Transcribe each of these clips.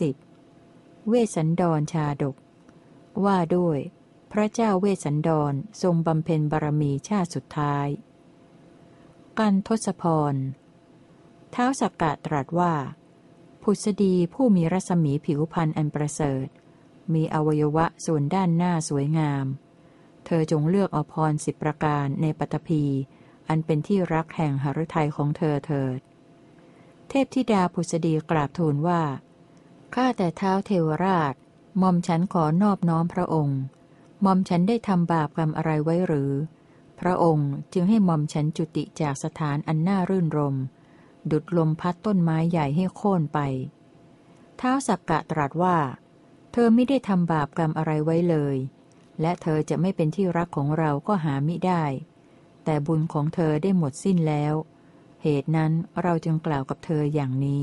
สิบเวสันดรชาดก ว่าด้วย พระเจ้าเวสันดรทรงบำเพ็ญบารมีชาติสุดท้าย กันทศพรเท้าสักกะตรัสว่า ผุสดีผู้มีรัศมีผิวพันธ์อันประเสริฐ มีอวัยวะส่วนด้านหน้าสวยงาม เธอจงเลือกอภรสิบประการในปฐพีอันเป็นที่รักแห่งหฤทัยของเธอเถิด เทพธิดาผุสดีกราบทูลว่า ข้าแต่เท้าเทวราชมอมฉันขอนอบน้อมพระองค์มอมฉันได้ทำบาปกรรมอะไรไว้หรือ พระองค์จึงให้มอมฉันจุติจากสถานอันน่ารื่นรม ดุดลมพัดต้นไม้ใหญ่ให้โค่นไป เท้าสักกะตรัสว่า เธอไม่ได้ทำบาปกรรมอะไรไว้เลย และเธอจะไม่เป็นที่รักของเราก็หามิได้ แต่บุญของเธอได้หมดสิ้นแล้ว เหตุนั้นเราจึงกล่าวกับเธออย่างนี้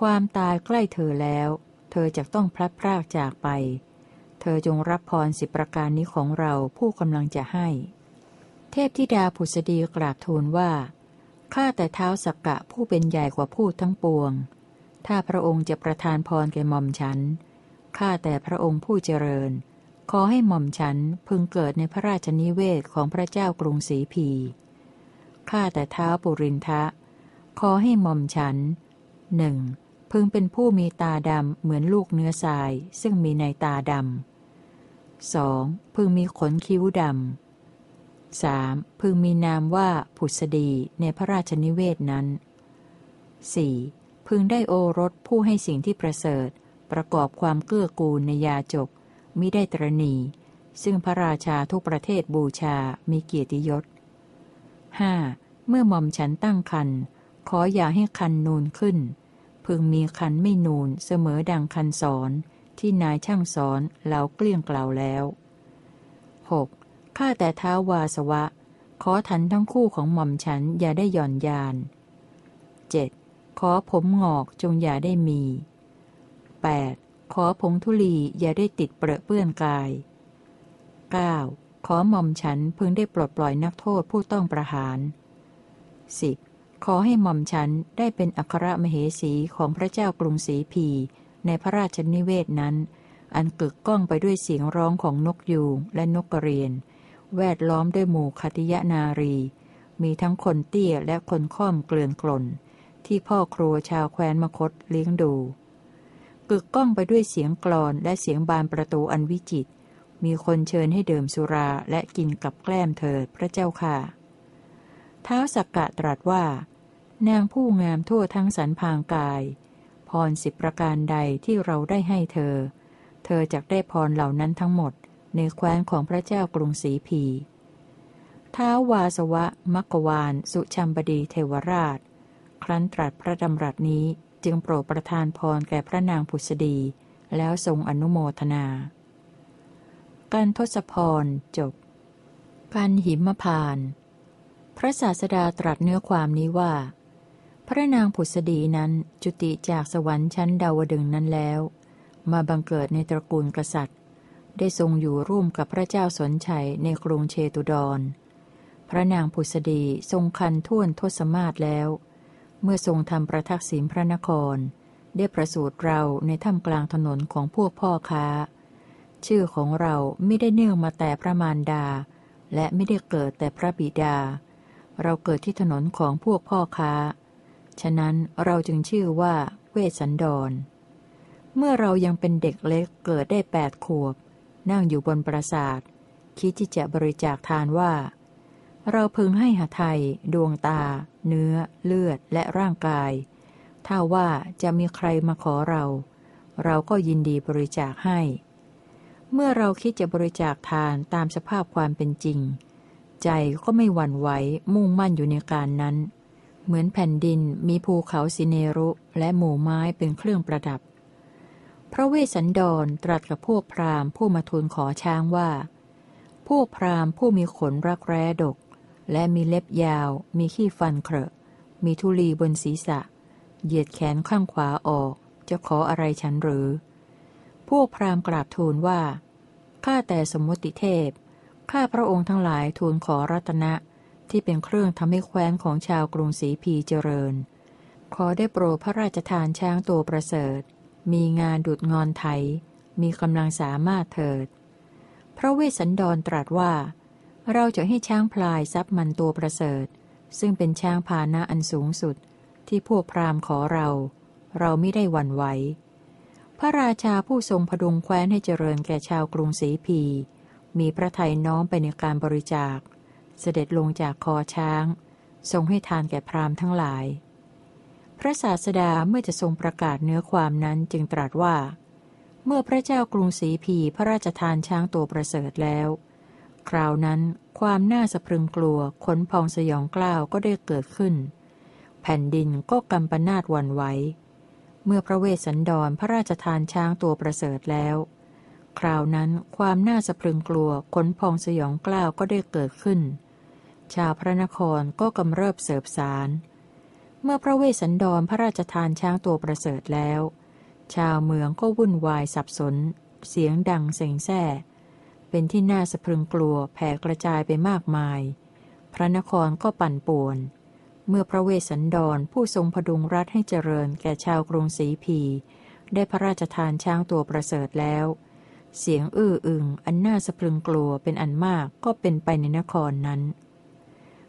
ความตายใกล้เธอแล้ว เธอจะต้องพลัดพรากจากไป เธอจงรับพรสิบประการนี้ของเราผู้กำลังจะให้ เทพธิดาผุสดีกราบทูลว่า ข้าแต่เท้าสักกะผู้เป็นใหญ่กว่าผู้ทั้งปวง ถ้าพระองค์จะประทานพรแก่หม่อมฉัน ข้าแต่พระองค์ผู้เจริญ ขอให้หม่อมฉันพึงเกิดในพระราชนิเวศของพระเจ้ากรุงศรีพีข้าแต่เท้าปุรินทะ ขอให้หม่อมฉันหนึ่ง พึงเป็นผู้มีตาดำเหมือนลูกเนื้อทราย ซึ่งมีในตาดำสองพึงมีขนคิ้วดำสามพึงมีนามว่าผุสดีในพระราชนิเวศนั้นสี่พึงได้โอรสผู้ให้สิ่งที่ประเสริฐ ประกอบความเกื้อกูลในยาจกมิได้ตรณี ซึ่งพระราชาทุกประเทศบูชามีเกียรติยศห้าเมื่อหม่อมฉันตั้งคันขออย่าให้คันนูนขึ้น พึงมีคันไม่นูนเสมอดังคันสอนที่นายช่างสอนเหลาเกลี้ยงกล่าวแล้ว 6. ข้าแต่เท้าวาสวะ ขอทันทั้งคู่ของหม่อมฉันอย่าได้หย่อนยาน 7. ขอผมงอกจงอย่าได้มี 8. ขอผงทุลีอย่าได้ติดเปรอะเปื้อนกาย 9. ขอหม่อมฉันพึงได้ปลดปล่อยนักโทษผู้ต้องประหาร 10. ขอให้หม่อมฉันได้เป็นอัครมเหสีของพระเจ้ากรุงศรีพีในพระราชนิเวศนั้น อันกึกก้องไปด้วยเสียงร้องของนกยูงและนกกระเรียน แวดล้อมด้วยหมู่คติยนารี มีทั้งคนเตี้ยและคนค่อมเกลื่อนกลนที่พ่อครัวชาวแคว้นมคตเลี้ยงดู กึกก้องไปด้วยเสียงกลอนและเสียงบานประตูอันวิจิต มีคนเชิญให้เดื่มสุราและกินกับแกล้มเถิดพระเจ้าค่ะเท้าสักกะตรัสว่า นางผู้งามทั่วทั้งสรรพางกาย พรสิบประการใดที่เราได้ให้เธอ เธอจะได้พรเหล่านั้นทั้งหมด ในแคว้นของพระเจ้ากรุงศรีพีท้าววาสวะมักกวาน สุชัมบดีเทวราช ครั้นตรัสพระดำรัสนี้จึงโปรดประทานพรแก่พระนางผุษดี แล้วทรงอนุโมทนา การทศพรจบ การหิมพาน พระศาสดาตรัสเนื้อความนี้ว่า พระนางผุษดีนั้นจุติจากสวรรค์ชั้นดาวดึงนั้นแล้ว มาบังเกิดในตระกูลกษัตริย์ ได้ทรงอยู่ร่วมกับพระเจ้าสนชัยในกรุงเชตุดร พระนางผุษดีทรงคันท่วนทศมาศแล้ว เมื่อทรงทำประทักษิณพระนคร ได้ประสูติเราในถ้ำกลางถนนของพวกพ่อค้า ชื่อของเราไม่ได้เนื่องมาแต่พระมารดา และไม่ได้เกิดแต่พระบิดา เราเกิดที่ถนนของพวกพ่อค้า ฉะนั้นเราจึงชื่อว่า เวสันดร เมื่อเรายังเป็นเด็กเล็กเกิดได้แปดขวบ นั่งอยู่บนปราสาท คิดที่จะบริจาคทานว่า เราพึงให้หาไทย ดวงตา เนื้อ เลือดและร่างกาย ถ้าว่าจะมีใครมาขอเรา เราก็ยินดีบริจาคให้ เมื่อเราคิดจะบริจาคทานตามสภาพความเป็นจริง ใจก็ไม่หวั่นไหวมุ่งมั่นอยู่ในการนั้น เหมือนแผ่นดินมีภูเขาสิเนรุและหมู่ไม้เป็นเครื่องประดับ พระเวสสันดรตรัสกับพวกพราหมณ์ผู้มาทูลขอช้างว่า พวกพราหมณ์ผู้มีขนรักแร้ดก และมีเล็บยาว มีขี้ฟันเครอะมีทุลีบนศีรษะ เหยียดแขนข้างขวาออก จะขออะไรฉันหรือ พวกพราหมณ์กราบทูลว่า ข้าแต่สมมติเทพ ข้าพระองค์ทั้งหลายทูลขอรัตนะ ที่เป็นเครื่องทำให้แคว้นของชาวกรุงศรีพีเจริญ ขอได้โปรดพระราชทานช้างตัวประเสริฐ มีงานดุดงอนไถ มีกำลังสามารถเถิด พระเวสสันดรตรัสว่า เราจะให้ช้างพลายทรัพย์มันตัวประเสริฐ ซึ่งเป็นช้างพานะอันสูงสุด ที่พวกพราหมณ์ขอเรา เราไม่ได้หวั่นไหว พระราชาผู้ทรงพดุงแคว้นให้เจริญแก่ชาวกรุงศรีพี มีพระทัยน้อมไปในการบริจาค เสด็จลงจากคอช้าง ทรงให้ทานแก่พราหมณ์ทั้งหลาย พระศาสดาเมื่อจะทรงประกาศเนื้อความนั้นจึงตรัสว่า เมื่อพระเจ้ากรุงศรีพีพระราชทานช้างตัวประเสริฐแล้ว คราวนั้นความน่าสะพรึงกลัวขนพองสยองกล้าวก็ได้เกิดขึ้น แผ่นดินก็กำปนาตหวันไหวเมื่อพระเวสสันดรพระราชทานช้างตัวประเสริฐแล้ว คราวนั้นความน่าสะพรึงกลัวขนพองสยองกล้าวก็ได้เกิดขึ้น ชาวพระนครก็กำเริบเสบสาร เมื่อพระเวสสันดรพระราชทานช้างตัวประเสริฐแล้ว ชาวเมืองก็วุ่นวายสับสน เสียงดังเซ็งแซ่ เป็นที่น่าสะพรึงกลัวแผ่กระจายไปมากมาย พระนครก็ปั่นป่วน เมื่อพระเวสสันดรผู้ทรงพดุงรัฐให้เจริญแก่ชาวกรุงศรีพี ได้พระราชทานช้างตัวประเสริฐแล้วเสียงอื้ออึงอันน่าสะพรึงกลัวเป็นอันมากก็เป็นไปในนครนั้น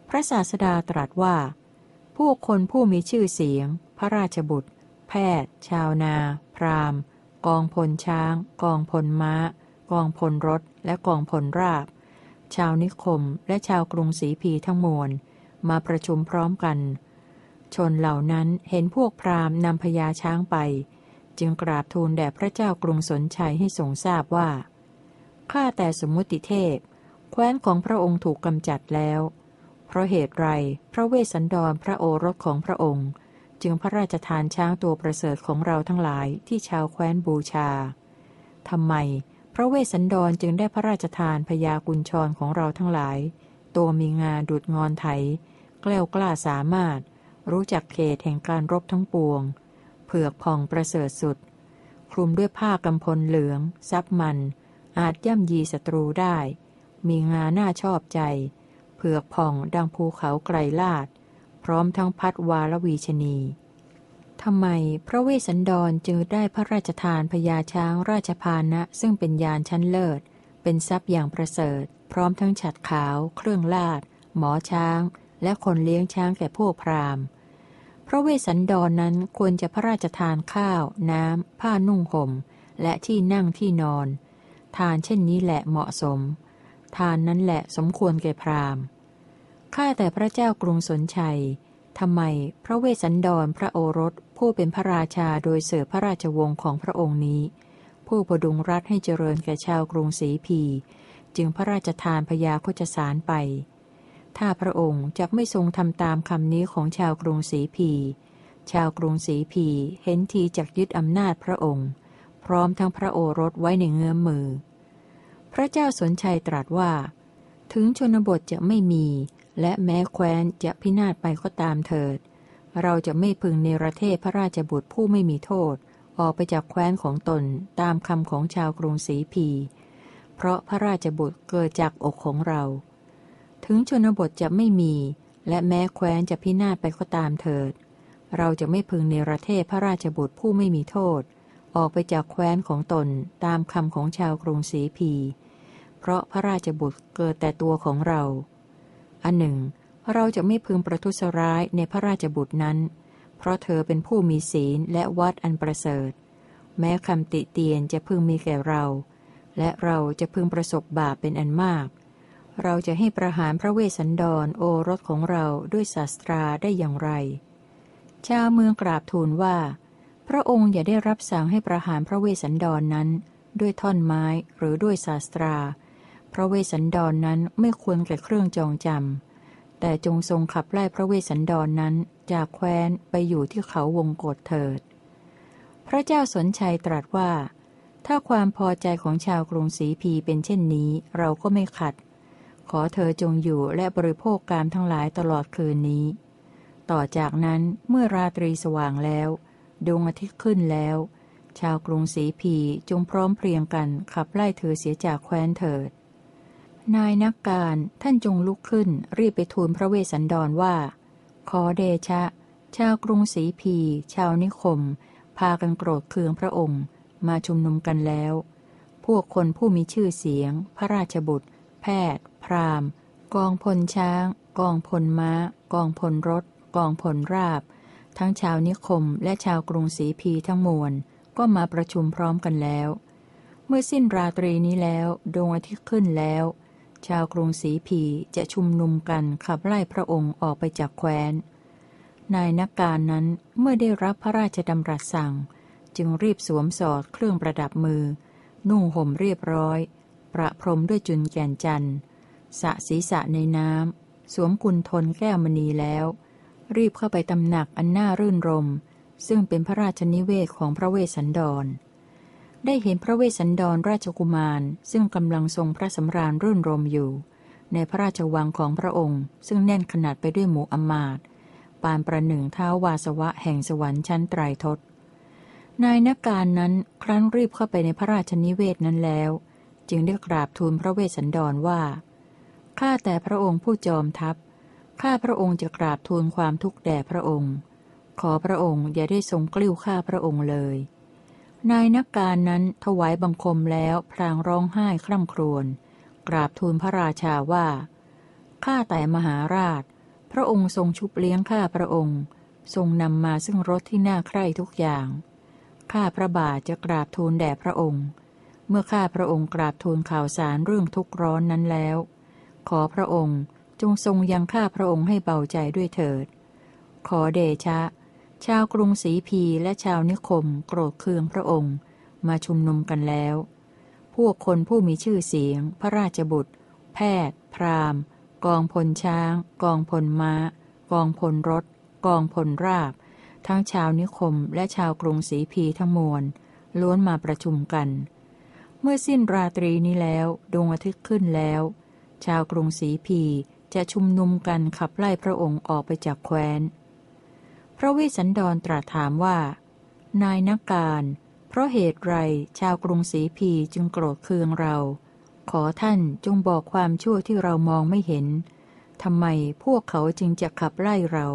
พระศาสดาตรัสว่า ผู้คนผู้มีชื่อเสียง พระราชบุตร แพทย์ ชาวนา พราหมณ์ กองพลช้าง กองพลม้า กองพลรถ และกองพลราบ ชาวนิคมและชาวกรุงศรีพีทั้งมวล มาประชุมพร้อมกัน ชนเหล่านั้นเห็นพวกพราหมณ์นำพญาช้างไป จึงกราบทูลแด่พระเจ้ากรุงสนชัยให้ทรงทราบว่าข้าแต่สมมุติเทพ แคว้นของพระองค์ถูกกำจัดแล้ว เพราะเหตุไร พระเวสสันดรพระโอรสของพระองค์ จึงพระราชทานช้างตัวประเสริฐของเราทั้งหลายที่ชาวแคว้นบูชาทำไม พระเวสสันดรจึงได้พระราชทานพญากุญชรของเราทั้งหลาย ตัวมีงาดุดงอนไถ แกล้วกล้าสามารถ รู้จักเขตแห่งการรบทั้งปวง เผือกผ่องประเสริฐสุด คลุมด้วยผ้ากำพลเหลือง ซับมัน อาจย่ำยีศัตรูได้ มีงาหน้าชอบใจ เผือกผ่องดังภูเขาไกรลาด พร้อมทั้งพัดวาลวีชนีทำไมพระเวสสันดรจึงได้พระราชทานพญาช้างราชพานะซึ่งเป็นยานชั้นเลิศ เป็นทรัพย์อย่างประเสริฐ พร้อมทั้งฉัดขาว เครื่องลาด หมอช้าง และคนเลี้ยงช้างแก่พวกพราหมณ์ พระเวสสันดรนนั้นควรจะพระราชทานข้าว น้ำ ผ้านุ่งห่ม และที่นั่งที่นอน ทานเช่นนี้แหละเหมาะสม ทานนั้นแหละสมควรแก่พราหมณ์ ข้าแต่พระเจ้ากรุงสนชัยทำไมพระเวสสันดรพระโอรสผู้เป็นพระราชาโดยเสือพระราชวงศ์ของพระองค์นี้ ผู้ประดุงรัฐให้เจริญแก่ชาวกรุงศรีพี จึงพระราชทานพยาโคจสารไป ถ้าพระองค์จะไม่ทรงทำตามคำนี้ของชาวกรุงศรีพี ชาวกรุงศรีพีเห็นทีจากยึดอำนาจพระองค์ พร้อมทั้งพระโอรสไว้ในเงื้อมมือ พระเจ้าสนชัยตรัสว่า ถึงชนบทจะไม่มี และแม้แคว้นจะพินาศไปก็ตามเถิด เราจะไม่พึงเนรเทศพระราชบุตรผู้ไม่มีโทษ ออกไปจากแคว้นของตนตามคำของชาวกรุงศรีพี เพราะพระราชบุตรเกิดจากอกของเรา ถึงชนบทจะไม่มี และแม้แคว้นจะพินาศไปก็ตามเถิด เราจะไม่พึงเนรเทศพระราชบุตรผู้ไม่มีโทษ ออกไปจากแคว้นของตนตามคำของชาวกรุงศรีพี เพราะพระราชบุตรเกิดแต่ตัวของเรา อันหนึ่ง เราจะไม่พึงประทุษร้ายในพระราชบุตรนั้น เพราะเธอเป็นผู้มีศีลและวัดอันประเสริฐ แม้คำติเตียนจะพึงมีแก่เรา และเราจะพึงประสบบาปเป็นอันมาก เราจะให้ประหารพระเวสสันดรโอรสของเราด้วยศาสตราได้อย่างไร ชาวเมืองกราบทูลว่า พระองค์อย่าได้รับสั่งให้ประหารพระเวสสันดรนนั้น ด้วยท่อนไม้หรือด้วยศาสตรา พระเวสสันดรนนั้นไม่ควรแก่เครื่องจองจำแต่จงทรงขับไล่พระเวสสันดรนนั้นจากแคว้นไปอยู่ที่เขาวงกฏเถิด พระเจ้าสนชัยตรัสว่า ถ้าความพอใจของชาวกรุงศรีพีเป็นเช่นนี้เราก็ไม่ขัด ขอเธอจงอยู่และบริโภคกามทั้งหลายตลอดคืนนี้ ต่อจากนั้นเมื่อราตรีสว่างแล้ว ดวงอาทิตย์ขึ้นแล้ว ชาวกรุงศรีพีจงพร้อมเพรียงกันขับไล่เธอเสียจากแคว้นเถิด นายนักการท่านจงลุกขึ้นรีบไปทูลพระเวสสันดรว่า ขอเดชะ ชาวกรุงศรีพี ชาวนิคม พากันโกรธเคืองพระองค์ มาชุมนุมกันแล้ว พวกคนผู้มีชื่อเสียง พระราชบุตร แพทย์ พราหมณ์ กองพลช้าง กองพลม้า กองพลรถ กองพลราบ ทั้งชาวนิคมและชาวกรุงศรีพีทั้งมวล ก็มาประชุมพร้อมกันแล้ว เมื่อสิ้นราตรีนี้แล้วดวงอาทิตย์ขึ้นแล้ว ชาวกรุงศรีพีจะชุมนุมกันขับไล่พระองค์ออกไปจากแคว้น นายนักการนั้นเมื่อได้รับพระราชดำรัสสั่ง จึงรีบสวมสอดเครื่องประดับมือ นุ่งห่มเรียบร้อย ประพรมด้วยจุนแก่นจันทร์สะศีสะในน้ำสวมกุลทนแก้วมณีแล้ว รีบเข้าไปตำหนักอันน่ารื่นรม ซึ่งเป็นพระราชนิเวศของพระเวสสันดร ได้เห็นพระเวสสันดรราชกุมาร ซึ่งกำลังทรงพระสำราญรื่นรมอยู่ ในพระราชวังของพระองค์ ซึ่งแน่นขนาดไปด้วยหมู่อมาตย์ปานประหนึ่งเท้าวาสวะแห่งสวรรค์ชั้นไตรทศนายนักการนั้นครั้นรีบเข้าไปในพระราชนิเวศนั้นแล้ว จึงได้กราบทูลพระเวสสันดรว่าข้าแต่พระองค์ผู้จอมทัพ ข้าพระองค์จะกราบทูลความทุกข์แด่พระองค์ ขอพระองค์อย่าได้ทรงกลิ้วข้าพระองค์เลย นายนักการนั้นถวายบังคมแล้วพลางร้องไห้คร่ำครวญ กราบทูลพระราชาว่า ข้าแต่มหาราช พระองค์ทรงชุบเลี้ยงข้าพระองค์ ทรงนำมาซึ่งรถที่น่าใคร่ทุกอย่าง ข้าพระบาทจะกราบทูลแด่พระองค์ เมื่อข้าพระองค์กราบทูลข่าวสารเรื่องทุกข์ร้อนนั้นแล้ว ขอพระองค์ จงทรงยังข้าพระองค์ให้เบาใจด้วยเถิด ขอเดชะ ชาวกรุงศรีพีและชาวนิคม โกรธเคืองพระองค์ มาชุมนุมกันแล้ว พวกคนผู้มีชื่อเสียง พระราชบุตร แพทย์ พราหมณ์ กองพลช้าง กองพลม้า กองพลรถ กองพลราบ ทั้งชาวนิคมและชาวกรุงศรีพีทั้งมวล ล้วนมาประชุมกัน เมื่อสิ้นราตรีนี้แล้วดวงอาทิตย์ขึ้นแล้ว ชาวกรุงศรีพี จะชุมนุมกันขับไล่พระองค์ออกไปจากแคว้น พระเวสสันดรตรัสถามว่า นายนักการ เพราะเหตุไรชาวกรุงศรีพีจึงโกรธเคืองเรา ขอท่านจงบอกความชั่วที่เรามองไม่เห็นทำไมพวกเขาจึงจะขับไล่เรา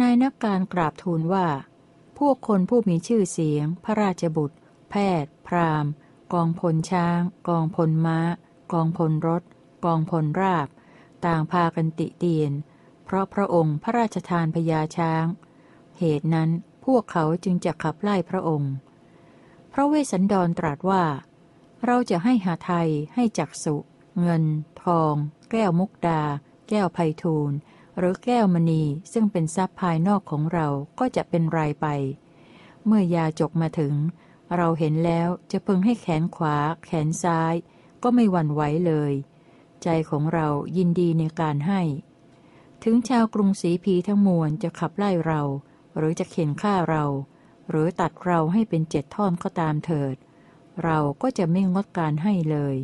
นายนักการกราบทูลว่า พวกคนผู้มีชื่อเสียง พระราชบุตร แพทย์ พราหมณ์ กองพลช้าง กองพลม้า กองพลรถ กองพลราบ ต่างพากันติเตียน เพราะพระองค์พระราชทานพญาช้าง เหตุนั้นพวกเขาจึงจะขับไล่พระองค์ พระเวสสันดรตรัสว่า เราจะให้หาไทยให้จักสุเงิน ทอง แก้วมุกดา แก้วไพฑูรย์หรือแก้วมณีซึ่งเป็นทรัพย์ภายนอกของเราก็จะเป็นรายไป เมื่อยาจกมาถึง เราเห็นแล้วจะพึงให้แขนขวา แขนซ้าย ก็ไม่หวั่นไหวเลย ใจของเรายินดีในการให้ ถึงชาวกรุงศรีพีทั้งมวลจะขับไล่เรา หรือจะเข็นฆ่าเรา หรือตัดเราให้เป็นเจ็ดท่อนก็ตามเถิด เราก็จะไม่งดการให้เลย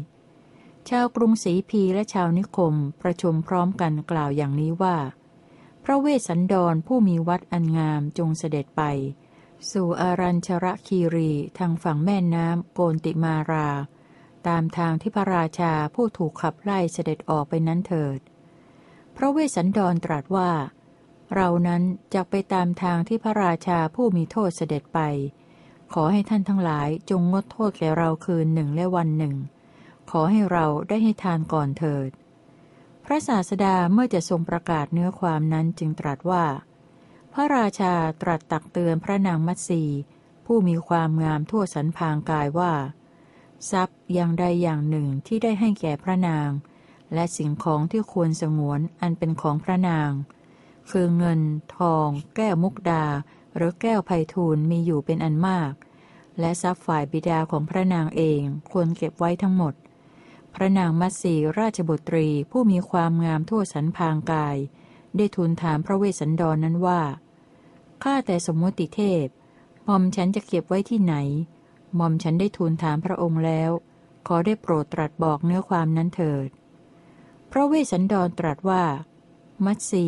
ชาวกรุงศรีพีและชาวนิคมประชุมพร้อมกันกล่าวอย่างนี้ว่า พระเวสสันดรผู้มีวัดอันงามจงเสด็จไป สู่อารัญชระคีรีทางฝั่งแม่น้ำโกนติมารา ตามทางที่พระราชาผู้ถูกขับไล่เสด็จออกไปนั้นเถิด พระเวสสันดรตรัสว่า เรานั้นจะไปตามทางที่พระราชาผู้มีโทษเสด็จไป ขอให้ท่านทั้งหลายจงงดโทษแก่เราคืนหนึ่งและวันหนึ่ง ขอให้เราได้ให้ทานก่อนเถิด พระศาสดาเมื่อจะทรงประกาศเนื้อความนั้นจึงตรัสว่า พระราชาตรัสตักเตือนพระนางมัตสีผู้มีความงามทั่วสันพางกายว่า ทรัพย์อย่างใดอย่างหนึ่งที่ได้ให้แก่พระนาง และสิ่งของที่ควรสงวนอันเป็นของพระนาง คือเงิน ทอง แก้วมุกดา หรือแก้วไพฑูรย์มีอยู่เป็นอันมาก และทรัพย์ฝ่ายบิดาของพระนางเองควรเก็บไว้ทั้งหมด พระนางมัตสีราชบุตรีผู้มีความงามทั่วสันพางกาย ได้ทูลถามพระเวสสันดรนนั้นว่าข้าแต่สมมติเทพหม่อมฉันจะเก็บไว้ที่ไหน หม่อมฉันได้ทูลถามพระองค์แล้ว ขอได้โปรดตรัสบอกเนื้อความนั้นเถิด พระเวสสันดรตรัสว่า มัตสี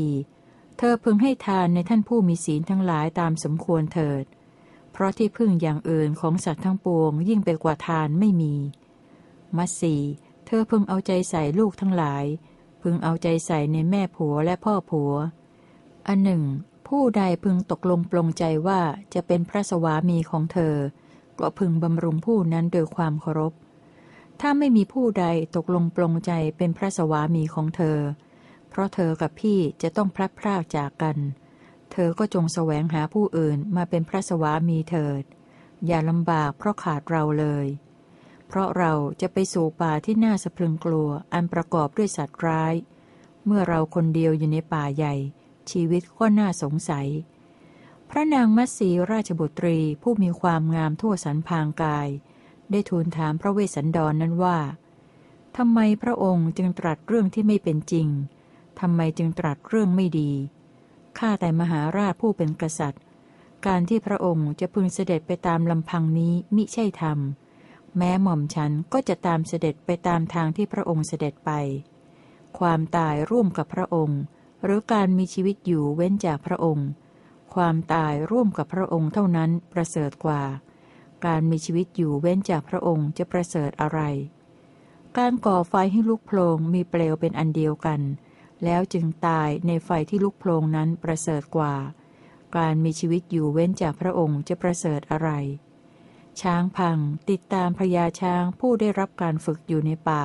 เธอพึงให้ทานในท่านผู้มีศีลทั้งหลายตามสมควรเถิด เพราะที่พึ่งอย่างอื่นของสัตว์ทั้งปวงยิ่งไปกว่าทานไม่มี มัตสีเธอพึงเอาใจใส่ลูกทั้งหลาย พึงเอาใจใส่ในแม่ผัวและพ่อผัว อันหนึ่ง ผู้ใดพึงตกลงปลงใจว่าจะเป็นพระสวามีของเธอ ก็พึงบำรุงผู้นั้นโดยความเคารพ ถ้าไม่มีผู้ใดตกลงปลงใจเป็นพระสวามีของเธอ เพราะเธอกับพี่จะต้องพลัดพรากจากกัน เธอก็จงแสวงหาผู้อื่นมาเป็นพระสวามีเถิด อย่าลำบากเพราะขาดเราเลย เพราะเราจะไปสู่ป่าที่น่าสะพรึงกลัวอันประกอบด้วยสัตว์ร้าย เมื่อเราคนเดียวอยู่ในป่าใหญ่ ชีวิตก็น่าสงสัย พระนางมัตสีราชบุตรีผู้มีความงามทั่วสันพางกาย ได้ทูลถามพระเวสสันดรนนั้นว่าทำไมพระองค์จึงตรัสเรื่องที่ไม่เป็นจริงทำไมจึงตรัสเรื่องไม่ดีข้าแต่มหาราชผู้เป็นกษัตริย์ การที่พระองค์จะพึงเสด็จไปตามลำพังนี้มิใช่ธรรม แม้หม่อมฉันก็จะตามเสด็จไปตามทางที่พระองค์เสด็จไป ความตายร่วมกับพระองค์ หรือการมีชีวิตอยู่เว้นจากพระองค์ ความตายร่วมกับพระองค์เท่านั้นประเสริฐกว่า การมีชีวิตอยู่เว้นจากพระองค์จะประเสริฐอะไร การก่อไฟให้ลุกโพลงมีเปลวเป็นอันเดียวกัน แล้วจึงตายในไฟที่ลุกโพลงนั้นประเสริฐกว่า การมีชีวิตอยู่เว้นจากพระองค์จะประเสริฐอะไร ช้างพังติดตามพญาช้างผู้ได้รับการฝึกอยู่ในป่า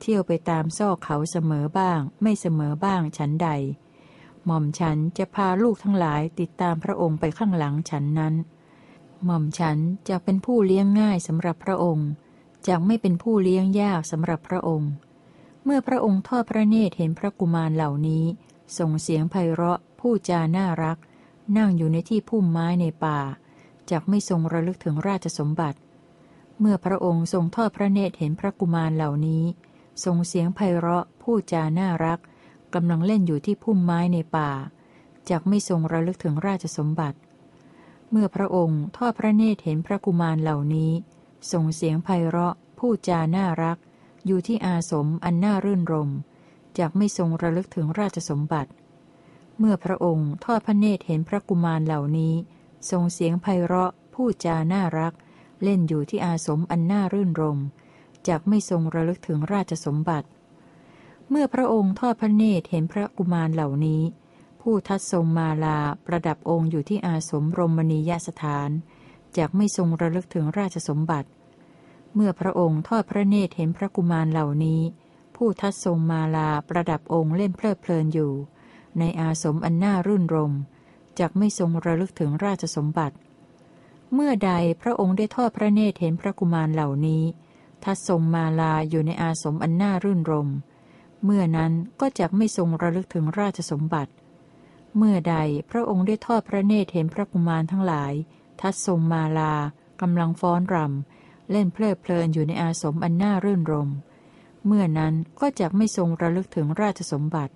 เที่ยวไปตามซอกเขาเสมอบ้าง ไม่เสมอบ้างฉันใด หม่อมฉันจะพาลูกทั้งหลายติดตามพระองค์ไปข้างหลังฉันนั้น หม่อมฉันจะเป็นผู้เลี้ยงง่ายสำหรับพระองค์จะไม่เป็นผู้เลี้ยงยากสำหรับพระองค์ เมื่อพระองค์ทอดพระเนตรเห็นพระกุมารเหล่านี้ ส่งเสียงไพเราะผู้จาน่ารัก นั่งอยู่ในที่พุ่มไม้ในป่าจากไม่ทรงระลึกถึงราชสมบัติ เมื่อพระองค์ทรงทอดพระเนตรเห็นพระกุมารเหล่านี้ส่งเสียงไพเราะผู้จาน่ารัก กำลังเล่นอยู่ที่พุ่มไม้ในป่าจากไม่ทรงระลึกถึงราชสมบัติ เมื่อพระองค์ทอดพระเนตรเห็นพระกุมารเหล่านี้ ส่งเสียงไพเราะผู้จาน่ารัก อยู่ที่อาสมอันน่ารื่นรมจากไม่ทรงระลึกถึงราชสมบัติ เมื่อพระองค์ทอดพระเนตรเห็นพระกุมารเหล่านี้ ส่งเสียงไพเราะผู้จาน่ารัก เล่นอยู่ที่อาสมอันน่ารื่นรมจักไม่ทรงระลึกถึงราชสมบัติ เมื่อพระองค์ทอดพระเนตรเห็นพระกุมารเหล่านี้ ผู้ทัดทรงมาลาประดับองค์อยู่ที่อาสมรมณียสถานจักไม่ทรงระลึกถึงราชสมบัติ เมื่อพระองค์ทอดพระเนตรเห็นพระกุมารเหล่านี้ ผู้ทัดทรงมาลาประดับองค์เล่นเพลิดเพลินอยู่ ในอาสมอันน่ารื่นรมจักไม่ทรงระลึกถึงราชสมบัติ เมื่อใดพระองค์ได้ทอดพระเนตรเห็นพระกุมารเหล่านี้ทัดทรงมาลาอยู่ในอาสมอันน่ารื่นรม เมื่อนั้นก็จะไม่ทรงระลึกถึงราชสมบัติ เมื่อใดพระองค์ได้ทอดพระเนตรเห็นพระกุมารทั้งหลาย ทัดทรงมาลากำลังฟ้อนรำเล่นเพลิดเพลินอยู่ในอาสมอันน่ารื่นรม เมื่อนั้นก็จะไม่ทรงระลึกถึงราชสมบัติ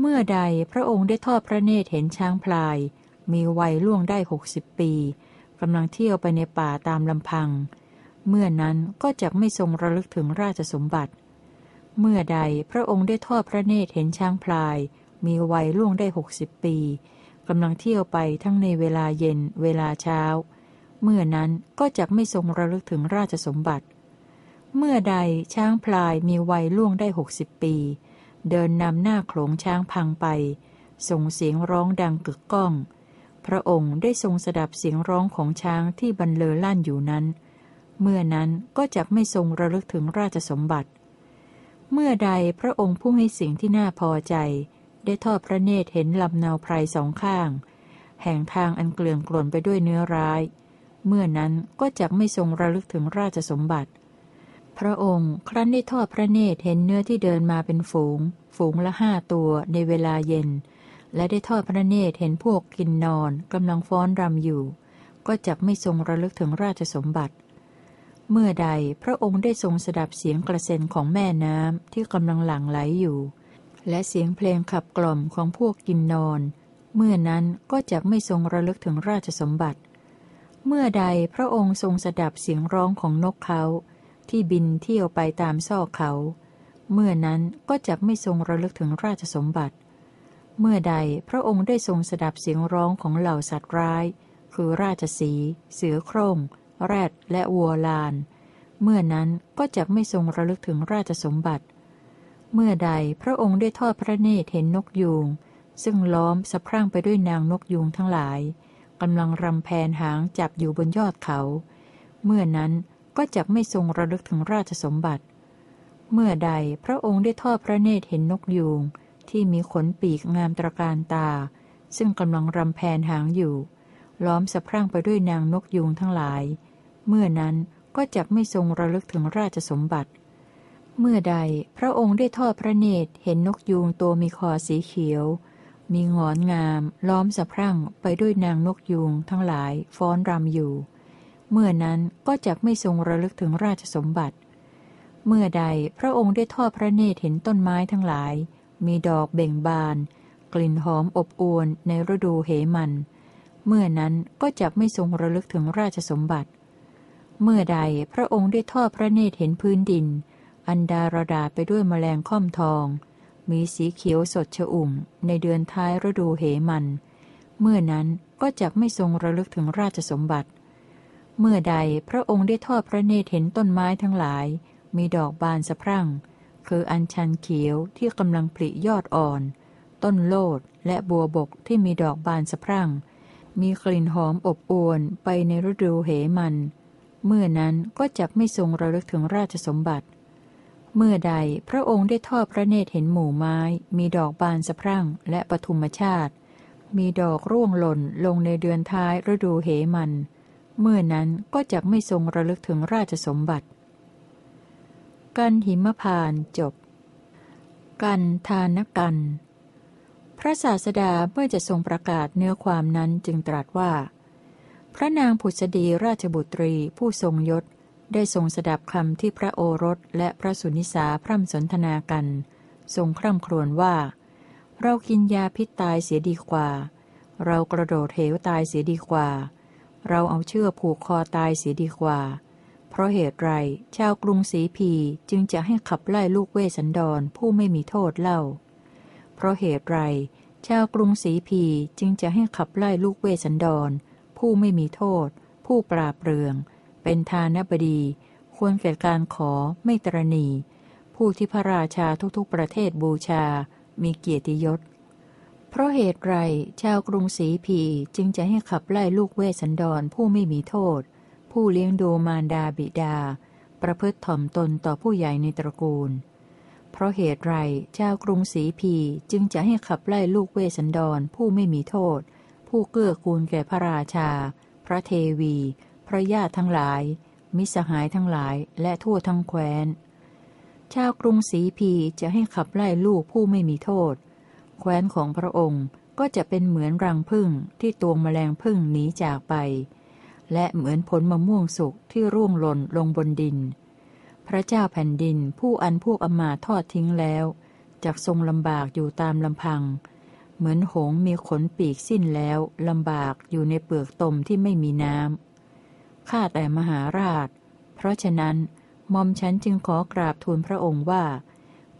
เมื่อใดพระองค์ได้ทอดพระเนตรเห็นช้างพลาย มีวัยล่วงได้หกสิบปีกำลังเที่ยวไปในป่าตามลำพัง เมื่อนั้นก็จะไม่ทรงระลึกถึงราชสมบัติเเมื่อใดพระองค์ได้ทอดพระเนตรเห็นช้างพลาย มีวัยล่วงได้หกสิบปีกำลังเที่ยวไปทั้งในเวลาเย็นเวลาเช้า เมื่อนั้นก็จะไม่ทรงระลึกถึงราชสมบัติ เมื่อใดช้างพลายมีวัยล่วงได้หกสิบปี เดินนำหน้าโขลงช้างพังไป ส่งเสียงร้องดังกึกก้อง พระองค์ได้ทรงสดับเสียงร้องของช้างที่บรรเลอลั่นอยู่นั้น เมื่อนั้นก็จะไม่ทรงระลึกถึงราชสมบัติ เมื่อใดพระองค์ผู้ให้สิ่งที่น่าพอใจ ได้ทอดพระเนตรเห็นลำนาวไพรสองข้าง แห่งทางอันเกลื่อนกล่นไปด้วยเนื้อร้าย เมื่อนั้นก็จะไม่ทรงระลึกถึงราชสมบัติ พระองค์ครั้นได้ทอดพระเนตรเห็นเนื้อที่เดินมาเป็นฝูง ฝูงละห้าตัวในเวลาเย็น และได้ทอดพระเนตรเห็นพวกกินนอนกำลังฟ้อนรำอยู่ ก็จะไม่ทรงระลึกถึงราชสมบัติ เมื่อใดพระองค์ได้ทรงสดับเสียงกระเซ็นของแม่น้ำที่กำลังหลั่งไหลอยู่ และเสียงเพลงขับกล่อมของพวกกินนอน เมื่อนั้นก็จะไม่ทรงระลึกถึงราชสมบัติ เมื่อใดพระองค์ทรงสดับเสียงร้องของนกเขา ที่บินเที่ยวไปตามซอกเขา เมื่อนั้นก็จะไม่ทรงระลึกถึงราชสมบัติ เมื่อใดพระองค์ได้ทรงสดับเสียงร้องของเหล่าสัตว์ร้าย คือราชสี เสือโครง่ง แรดและวัวลาน เมื่อนั้นก็จะไม่ทรงระลึกถึงราชสมบัติ เมื่อใดพระองค์ได้ทอดพระเนตรเห็นนกยูงซึ่งล้อมสะพรั่งไปด้วยนางนกยุงทั้งหลายกำลังรำแพนหางจับอยู่บนยอดเขา เมื่อนั้นก็จะไม่ทรงระลึกถึงราชสมบัติ เมื่อใดพระองค์ได้ทอดพระเนตรเห็นนกยูงที่มีขนปีกงามตระการตา ซึ่งกำลังรำแพนหางอยู่ ล้อมสะพรั่งไปด้วยนางนกยูงทั้งหลาย เมื่อนั้นก็จะไม่ทรงระลึกถึงราชสมบัติ เมื่อใดพระองค์ได้ทอดพระเนตรเห็นนกยูงตัวมีคอสีเขียว มีงอนงาม ล้อมสะพรั่งไปด้วยนางนกยูงทั้งหลายฟ้อนรำอยู่ เมื่อนั้นก็จะไม่ทรงระลึกถึงราชสมบัติ เมื่อใดพระองค์ได้ทอดพระเนตรเห็นต้นไม้ทั้งหลาย มีดอกเบ่งบาน กลิ่นหอมอบอวลในฤดูเหมัน เมื่อนั้นก็จะไม่ทรงระลึกถึงราชสมบัติ เมื่อใดพระองค์ได้ทอดพระเนตรเห็นพื้นดิน อันดารดาไปด้วยแมลงค่อมทอง มีสีเขียวสดชอุ่ม ในเดือนท้ายฤดูเหมัน เมื่อนั้นก็จะไม่ทรงระลึกถึงราชสมบัติ เมื่อใดพระองค์ได้ทอดพระเนตรเห็นต้นไม้ทั้งหลาย มีดอกบานสะพรั่ง คืออัญชันเขียวที่กำลังผลิยอดอ่อน ต้นโลดและบัวบกที่มีดอกบานสะพรั่ง มีกลิ่นหอมอบอวลไปในฤดูเหมัน เมื่อนั้นก็จะไม่ทรงระลึกถึงราชสมบัติ เมื่อใดพระองค์ได้ทอดพระเนตรเห็นหมู่ไม้ มีดอกบานสะพรั่งและปทุมชาติ มีดอกร่วงหล่นลงในเดือนท้ายฤดูเหมัน เมื่อนั้นก็จะไม่ทรงระลึกถึงราชสมบัติ กันหิมพานจบ กันทานกัน พระศาสดาเมื่อจะทรงประกาศเนื้อความนั้นจึงตรัสว่า พระนางผุษดีราชบุตรีผู้ทรงยศได้ทรงสดับคำที่พระโอรสและพระสุนิสาพร่ำสนทนากัน ทรงคร่ำครวญว่า เรากินยาพิษตายเสียดีกว่า เรากระโดดเหวตายเสียดีกว่า เราเอาเชือกผูกคอตายเสียดีกว่า เพราะเหตุไรชาวกรุงสีพีจึงจะให้ขับไล่ลูกเวสสันดรผู้ไม่มีโทษเล่า เพราะเหตุไรชาวกรุงสีพีจึงจะให้ขับไล่ลูกเวสสันดร ผู้ไม่มีโทษ ผู้ปราดเปรื่อง เป็นทานบดี ควรแก่การขอไม่ตระหนี่ ผู้ที่พระราชาทุกๆประเทศบูชา มีเกียรติยศ เพราะเหตุไรชาวกรุงสีพีจึงจะให้ขับไล่ลูกเวสันดรผู้ไม่มีโทษ ผู้เลี้ยงดูมารดาบิดา ประพฤติถ่อมตนต่อผู้ใหญ่ในตระกูลเพราะเหตุไรชาวกรุงศรีพีจึงจะให้ขับไล่ลูกเวสันดรผู้ไม่มีโทษ ผู้เกื้อกูลแก่พระราชา พระเทวี พระญาติทั้งหลาย มิสหายทั้งหลาย และทั่วทั้งแคว้น ชาวกรุงศรีพีจะให้ขับไล่ลูกผู้ไม่มีโทษ แคว้นของพระองค์ก็จะเป็นเหมือนรังพึ่งที่ตวงแมลงพึ่งหนีจากไป และเหมือนผลมะม่วงสุกที่ร่วงหล่นลงบนดิน พระเจ้าแผ่นดินผู้อันพวกอมาทอดทิ้งแล้ว จากทรงลำบากอยู่ตามลำพัง เหมือนหงมีขนปีกสิ้นแล้วลำบากอยู่ในเปลือกตมที่ไม่มีน้ำ ข้าแต่มหาราช เพราะฉะนั้นมอมฉันจึงขอกราบทูลพระองค์ว่า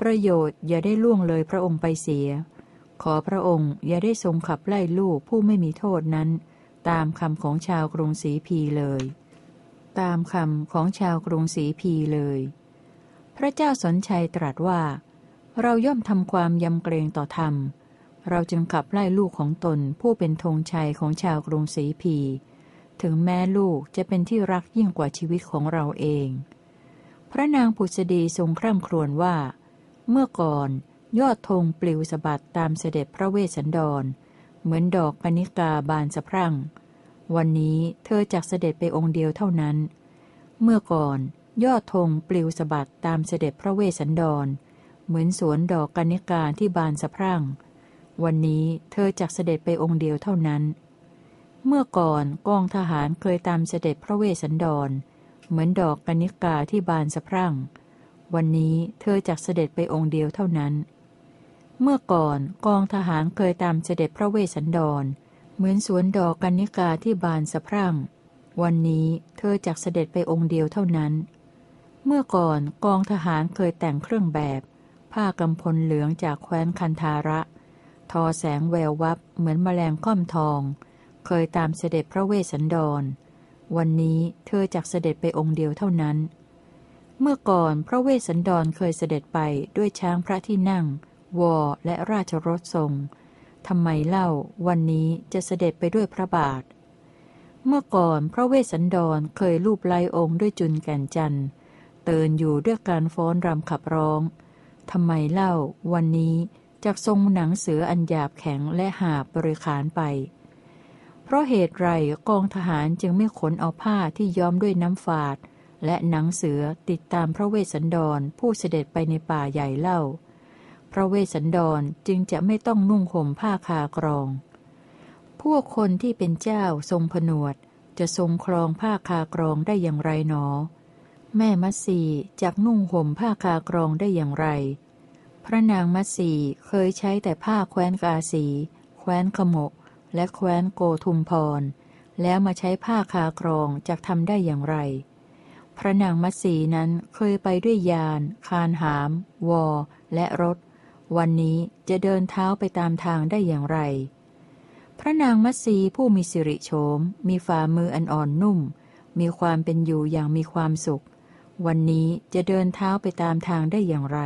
ประโยชน์อย่าได้ล่วงเลยพระองค์ไปเสีย ขอพระองค์อย่าได้ทรงขับไล่ลูกผู้ไม่มีโทษนั้น ตามคำของชาวกรุงศรีพีเลย ตามคำของชาวกรุงศรีพีเลย พระเจ้าสนชัยตรัสว่า เราย่อมทำความยำเกรงต่อธรรม เราจึงขับไล่ลูกของตนผู้เป็นธงชัยของชาวกรุงศรีพี ถึงแม้ลูกจะเป็นที่รักยิ่งกว่าชีวิตของเราเอง พระนางผุษดีทรงคร่ำครวญว่า เมื่อก่อนยอดธงปลิวสะบัดตามเสด็จพระเวสสันดร เหมือนดอกปณิกาบานสะพรั่ง วันนี้เธอจักเสด็จไปองค์เดียวเท่านั้น เมื่อก่อนยอดธงปลิวสะบัดตามเสด็จพระเวสสันดร เหมือนสวนดอกกนิกาที่บานสะพรั่ง วันนี้เธอจักเสด็จไปองค์เดียวเท่านั้น เมื่อก่อนกองทหารเคยตามเสด็จพระเวสสันดร เหมือนดอกกนิกาที่บานสะพรั่ง วันนี้เธอจักเสด็จไปองค์เดียวเท่านั้น เมื่อก่อนกองทหารเคยตามเสด็จพระเวสสันดร เหมือนสวนดอกกนิกาที่บานสะพรั่ง วันนี้เธอจักเสด็จไปองค์เดียวเท่านั้น เมื่อก่อนกองทหารเคยแต่งเครื่องแบบ ผ้ากำพลเหลืองจากแคว้นคันธาระ ทอแสงแวววับเหมือนแมลงค่อมทอง เคยตามเสด็จพระเวสสันดร วันนี้เธอจักเสด็จไปองค์เดียวเท่านั้น เมื่อก่อนพระเวสสันดรเคยเสด็จไปด้วยช้างพระที่นั่ง วอและราชรถทรงทำไมเล่าวันนี้จะเสด็จไปด้วยพระบาท เมื่อก่อนพระเวสสันดรเคยรูปไล้องค์ด้วยจุนแก่นจันทร์เตือนอยู่ด้วยการฟ้อนรำขับร้องทำไมเล่าวันนี้ จากทรงหนังเสืออันหยาบแข็งและหาบบริขารไป เพราะเหตุไรกองทหารจึงไม่ขนเอาผ้าที่ย้อมด้วยน้ำฝาด และหนังเสือติดตามพระเวสสันดรผู้เสด็จไปในป่าใหญ่เล่า พระเวสสันดรจึงจะไม่ต้องนุ่งห่มผ้าคากรอง พวกคนที่เป็นเจ้าทรงผนวดจะทรงครองผ้าคากรองได้อย่างไรหนอ แม่มัสีจากนุ่งห่มผ้าคากรองได้อย่างไร พระนางมัสีเคยใช้แต่ผ้าแคว้นกาสี แคว้นขมก และแคว้นโกทุมพร แล้วมาใช้ผ้าคากรองจะทำได้อย่างไร พระนางมัสีนั้นเคยไปด้วยยาน คานหาม วอ และรถ วันนี้จะเดินเท้าไปตามทางได้อย่างไร พระนางมัสีผู้มีสิริโฉม มีฝ่ามืออันอ่อนนุ่ม มีความเป็นอยู่อย่างมีความสุข วันนี้จะเดินเท้าไปตามทางได้อย่างไร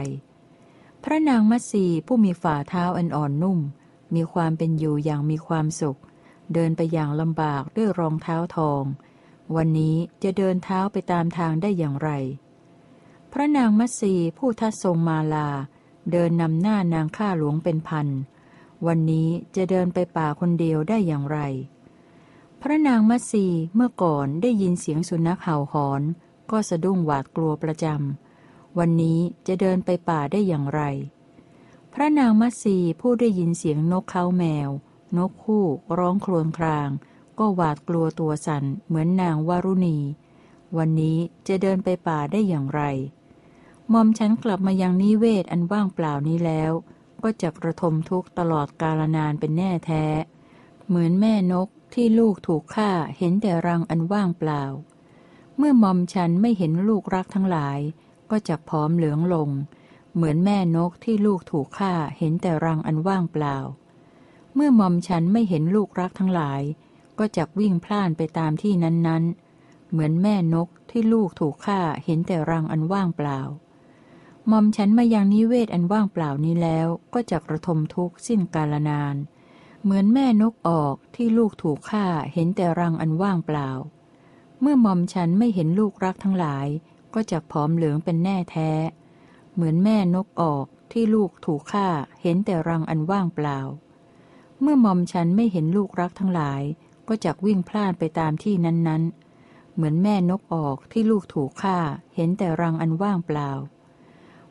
พระนางมัสีผู้มีฝ่าเท้าอันอ่อนนุ่ม มีความเป็นอยู่อย่างมีความสุข เดินไปอย่างลำบากด้วยรองเท้าทอง วันนี้จะเดินเท้าไปตามทางได้อย่างไร พระนางมัสีผู้ทัดทรงมาลา เดินนำหน้านางข้าหลวงเป็นพัน วันนี้จะเดินไปป่าคนเดียวได้อย่างไร พระนางมัสีเมื่อก่อนได้ยินเสียงสุนัขเห่าหอน ก็สะดุ้งหวาดกลัวประจำ วันนี้จะเดินไปป่าได้อย่างไร พระนางมัสีผู้ได้ยินเสียงนกเขาแมว นกคู่ร้องครวญคราง ก็หวาดกลัวตัวสันเหมือนนางวารุณี วันนี้จะเดินไปป่าได้อย่างไรมอมฉันกลับมายังนิเวศอันว่างเปล่านี้แล้ว ก็จะกระทมทุกตลอดกาลนานเป็นแน่แท้ เหมือนแม่นกที่ลูกถูกฆ่าเห็นแต่รังอันว่างเปล่า เมื่อมอมฉันไม่เห็นลูกรักทั้งหลาย ก็จะพร้อมเหลืองลง เหมือนแม่นกที่ลูกถูกฆ่าเห็นแต่รังอันว่างเปล่า เมื่อมอมฉันไม่เห็นลูกรักทั้งหลาย ก็จะวิ่งพล่านไปตามที่นั้นๆ เหมือนแม่นกที่ลูกถูกฆ่าเห็นแต่รังอันว่างเปล่ามอมฉันมายังนิเวศอันว่างเปล่านี้แล้วก็จะกระทมทุกข์สิ้นกาลนาน เหมือนแม่นกออกที่ลูกถูกฆ่าเห็นแต่รังอันว่างเปล่า เมื่อมอมฉันไม่เห็นลูกรักทั้งหลาย ก็จะผอมเหลืองเป็นแน่แท้ เหมือนแม่นกออกที่ลูกถูกฆ่าเห็นแต่รังอันว่างเปล่า เมื่อมอมฉันไม่เห็นลูกรักทั้งหลาย ก็จะวิ่งพล่านไปตามที่นั้นๆ เหมือนแม่นกออกที่ลูกถูกฆ่า เห็นแต่รังอันว่างเปล่า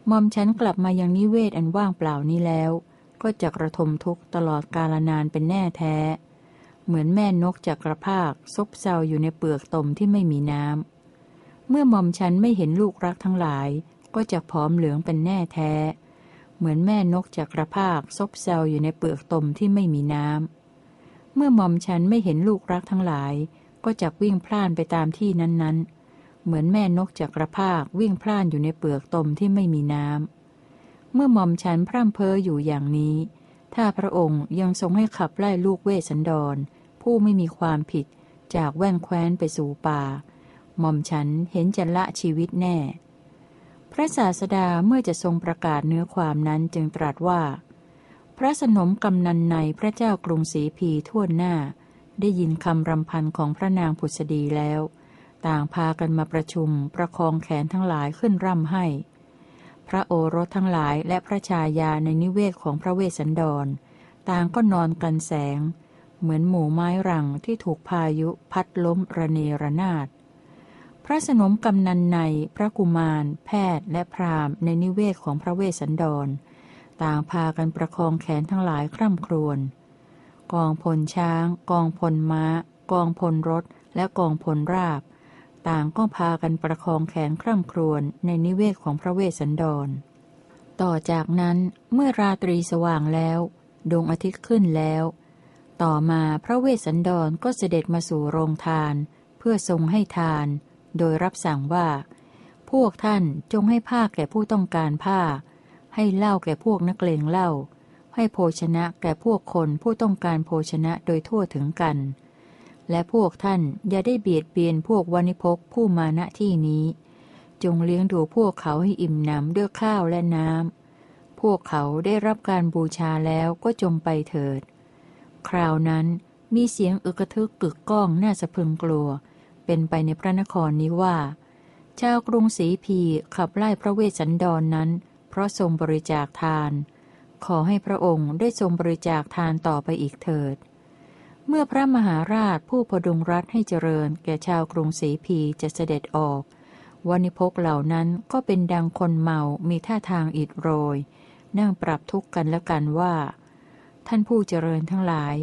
มอมฉันกลับมายังนิเวศอันว่างเปล่านี้แล้ว ก็จะกระทมทุกตลอดกาลนานเป็นแน่แท้ เหมือนแม่นกจากกระพากซบเซาอยู่ในเปลือกตมที่ไม่มีน้ำ เมื่อหม่อมฉันไม่เห็นลูกรักทั้งหลาย ก็จะผอมเหลืองเป็นแน่แท้ เหมือนแม่นกจากกระพากซบเซลอยู่ในเปลือกตมที่ไม่มีน้ำ เมื่อหม่อมฉันไม่เห็นลูกรักทั้งหลาย ก็จะวิ่งพล่านไปตามที่นั้นๆ เหมือนแม่นกจากกระพากวิ่งพล่านอยู่ในเปลือกตมที่ไม่มีน้ำ เมื่อหม่อมฉันพร่ำเพ้ออยู่อย่างนี้ ถ้าพระองค์ยังทรงให้ขับไล่ลูกเวสันดร ผู้ไม่มีความผิดจากแว่นแคว้นไปสู่ป่า หม่อมฉันเห็นจะละชีวิตแน่ พระศาสดาเมื่อจะทรงประกาศเนื้อความนั้นจึงตรัสว่า พระสนมกำนันในพระเจ้ากรุงศรีพีทั่วหน้า ได้ยินคำรำพันของพระนางผุษดีแล้ว ต่างพากันมาประชุมประคองแขนทั้งหลายขึ้นร่ำให้ พระโอรสทั้งหลายและพระชายาในนิเวศของพระเวสสันดร ต่างก็นอนกันแสงเหมือนหมู่ไม้รังที่ถูกพายุพัดล้มระเนระนาด ระสนมกำนันใน พระกุมาร แพทย์และพราหมณ์ในนิเวศของพระเวสสันดร ต่างพากันประคองแขนทั้งหลายคร่ำครวญ กองพลช้าง กองพลม้า กองพลรถ และกองพลราบ ต่างก็พากันประคองแขนคร่ำครวญในนิเวศของพระเวสสันดร ต่อจากนั้นเมื่อราตรีสว่างแล้ว ดวงอาทิตย์ขึ้นแล้ว ต่อมาพระเวสสันดรก็เสด็จมาสู่โรงทาน เพื่อทรงให้ทาน โดยรับสั่งว่า พวกท่านจงให้ผ้าแก่ผู้ต้องการผ้า ให้เหล้าแก่พวกนักเลงเหล้า ให้โภชนะแก่พวกคนผู้ต้องการโภชนะโดยทั่วถึงกัน และพวกท่านอย่าได้เบียดเบียนพวกวานิพกผู้มาณที่นี้ จงเลี้ยงดูพวกเขาให้อิ่มหนำด้วยข้าวและน้ำ พวกเขาได้รับการบูชาแล้วก็จงไปเถิด คราวนั้นมีเสียงอึกระทึกกึกก้องน่าสะพึงกลัว เป็นไปในพระนครนี้ว่า ชาวกรุงศรีพีขับไล่พระเวสสันดรนนั้น เพราะทรงบริจาคทาน ขอให้พระองค์ได้ทรงบริจาคทานต่อไปอีกเถิด เมื่อพระมหาราชผู้พดุงรัฐให้เจริญ แก่ชาวกรุงศรีพีจะเสด็จออกวันิพกเหล่านั้นก็เป็นดังคนเมา มีท่าทางอิดโรย นั่งปรับทุกข์กันและกันว่า ท่านผู้เจริญทั้งหลาย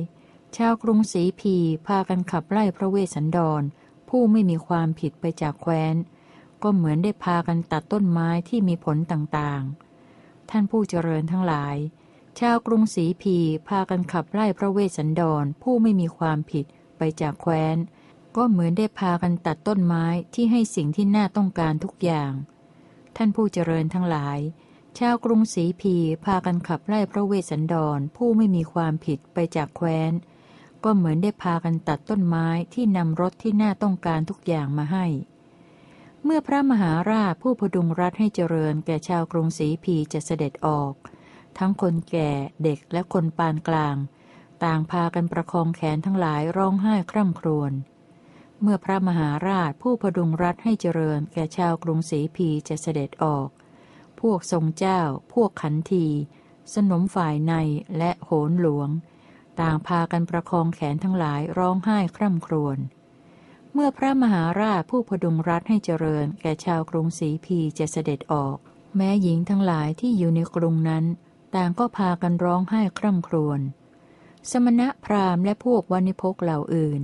ชาวกรุงศรีพีพากันขับไล่พระเวสสันดร ผู้ไม่มีความผิดไปจากแคว้น ก็เหมือนได้พากันตัดต้นไม้ที่มีผลต่างๆ ท่านผู้เจริญทั้งหลาย ชาวกรุงสีพีพากันขับไล่พระเวสสันดรผู้ไม่มีความผิดไปจากแคว้น ก็เหมือนได้พากันตัดต้นไม้ที่ให้สิ่งที่น่าต้องการทุกอย่าง ท่านผู้เจริญทั้งหลาย ชาวกรุงสีพีพากันขับไล่พระเวสสันดรผู้ไม่มีความผิดไปจากแคว้น ก็เหมือนได้พากันตัดต้นไม้ที่นำรถที่น่าต้องการทุกอย่างมาให้ เมื่อพระมหาราชผู้พดุงรัฐให้เจริญแก่ชาวกรุงศรีพีจะเสด็จออก ทั้งคนแก่เด็กและคนปานกลาง ต่างพากันประคองแขนทั้งหลายร้องไห้คร่ำครวญเมื่อพระมหาราชผู้พดุงรัฐให้เจริญแก่ชาวกรุงศรีพีจะเสด็จออก พวกทรงเจ้า พวกขันที สนมฝ่ายในและโหนหลวง ต่างพากันประคองแขนทั้งหลายร้องไห้คร่ำครวญ เมื่อพระมหาราชผู้พดุงรัฐให้เจริญ แก่ชาวกรุงศรีพีจะเสด็จออก แม้หญิงทั้งหลายที่อยู่ในกรุงนั้น ต่างก็พากันร้องไห้คร่ำครวญ สมณะพราหมณ์และพวกวานิพกเหล่าอื่น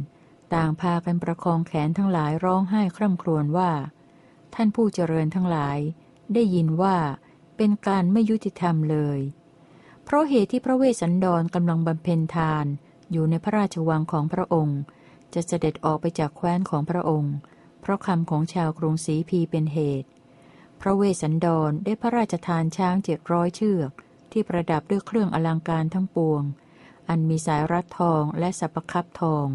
ต่างพากันประคองแขนทั้งหลายร้องไห้คร่ำครวญว่า ท่านผู้เจริญทั้งหลาย ได้ยินว่าเป็นการไม่ยุติธรรมเลย เพราะเหตุที่พระเวสสันดรกำลังบำเพ็ญทาน อยู่ในพระราชวังของพระองค์ จะเสด็จออกไปจากแคว้นของพระองค์ เพราะคำของชาวกรุงศรีพีเป็นเหตุ พระเวสสันดรได้พระราชทานช้างเจ็ดร้อยเชือก ที่ประดับด้วยเครื่องอลังการทั้งปวง อันมีสายรัดทองและสับคับทอง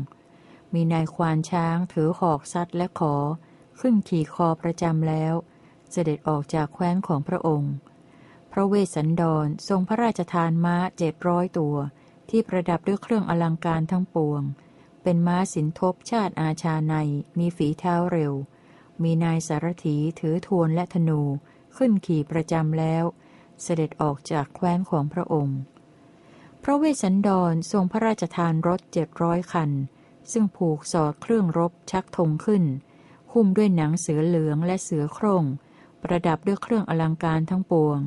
มีนายควานช้างถือหอกซัดและขอ ขึ้นขี่คอประจำแล้ว เสด็จออกจากแคว้นของพระองค์ ระเวสสันดรทรงพระราชทานม้าเจ็ดร้อยตัว ที่ประดับด้วยเครื่องอลังการทั้งปวง เป็นม้าสินทบชาติอาชาในมีฝีเท้าเร็ว มีนายสารถีถือทวนและธนูขึ้นขี่ประจำแล้ว เสด็จออกจากแคว้นของพระองค์ พระเวสสันดรทรงพระราชทานรถเจ็ดร้อยคัน ซึ่งผูกสอดเครื่องรบชักธงขึ้น หุ้มด้วยหนังเสือเหลืองและเสือโครงประดับด้วยเครื่องอลังการทั้งปวง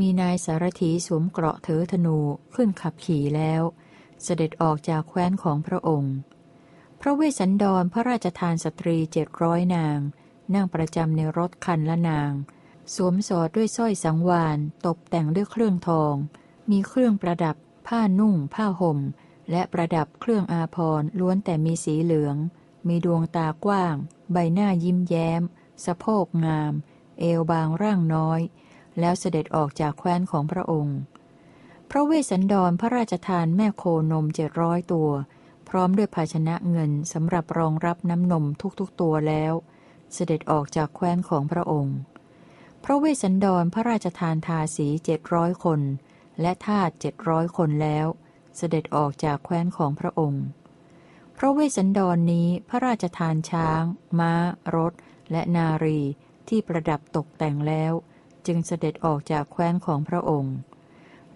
มีนายสารถีสวมเกราะเถือธนูขึ้นขับขี่แล้ว เสด็จออกจากแคว้นของพระองค์ พระเวสสันดรพระราชทานสตรีเจ็ดร้อยนาง นั่งประจำในรถคันละนาง สวมสอดด้วยสร้อยสังวาน ตกแต่งด้วยเครื่องทอง มีเครื่องประดับ ผ้านุ่ง ผ้าห่ม และประดับเครื่องอาภรณ์ล้วนแต่มีสีเหลือง มีดวงตากว้าง ใบหน้ายิ้มแย้ม สะโพกงาม เอวบางร่างน้อย แล้วเสด็จออกจากแคว้นของพระองค์ พระเวสสันดรพระราชทานแม่โคนมเจ็ดร้อยตัว พร้อมด้วยภาชนะเงินสำหรับรองรับน้ำนมทุกๆตัวแล้ว เสด็จออกจากแคว้นของพระองค์ พระเวสสันดรพระราชทานทาสีเจ็ดร้อยคน และทาสเจ็ดร้อยคนแล้ว เสด็จออกจากแคว้นของพระองค์ พระเวสสันดรนนี้พระราชทานช้าง ม้า รถ และนารีที่ประดับตกแต่งแล้ว จึงเสด็จออกจากแคว้นของพระองค์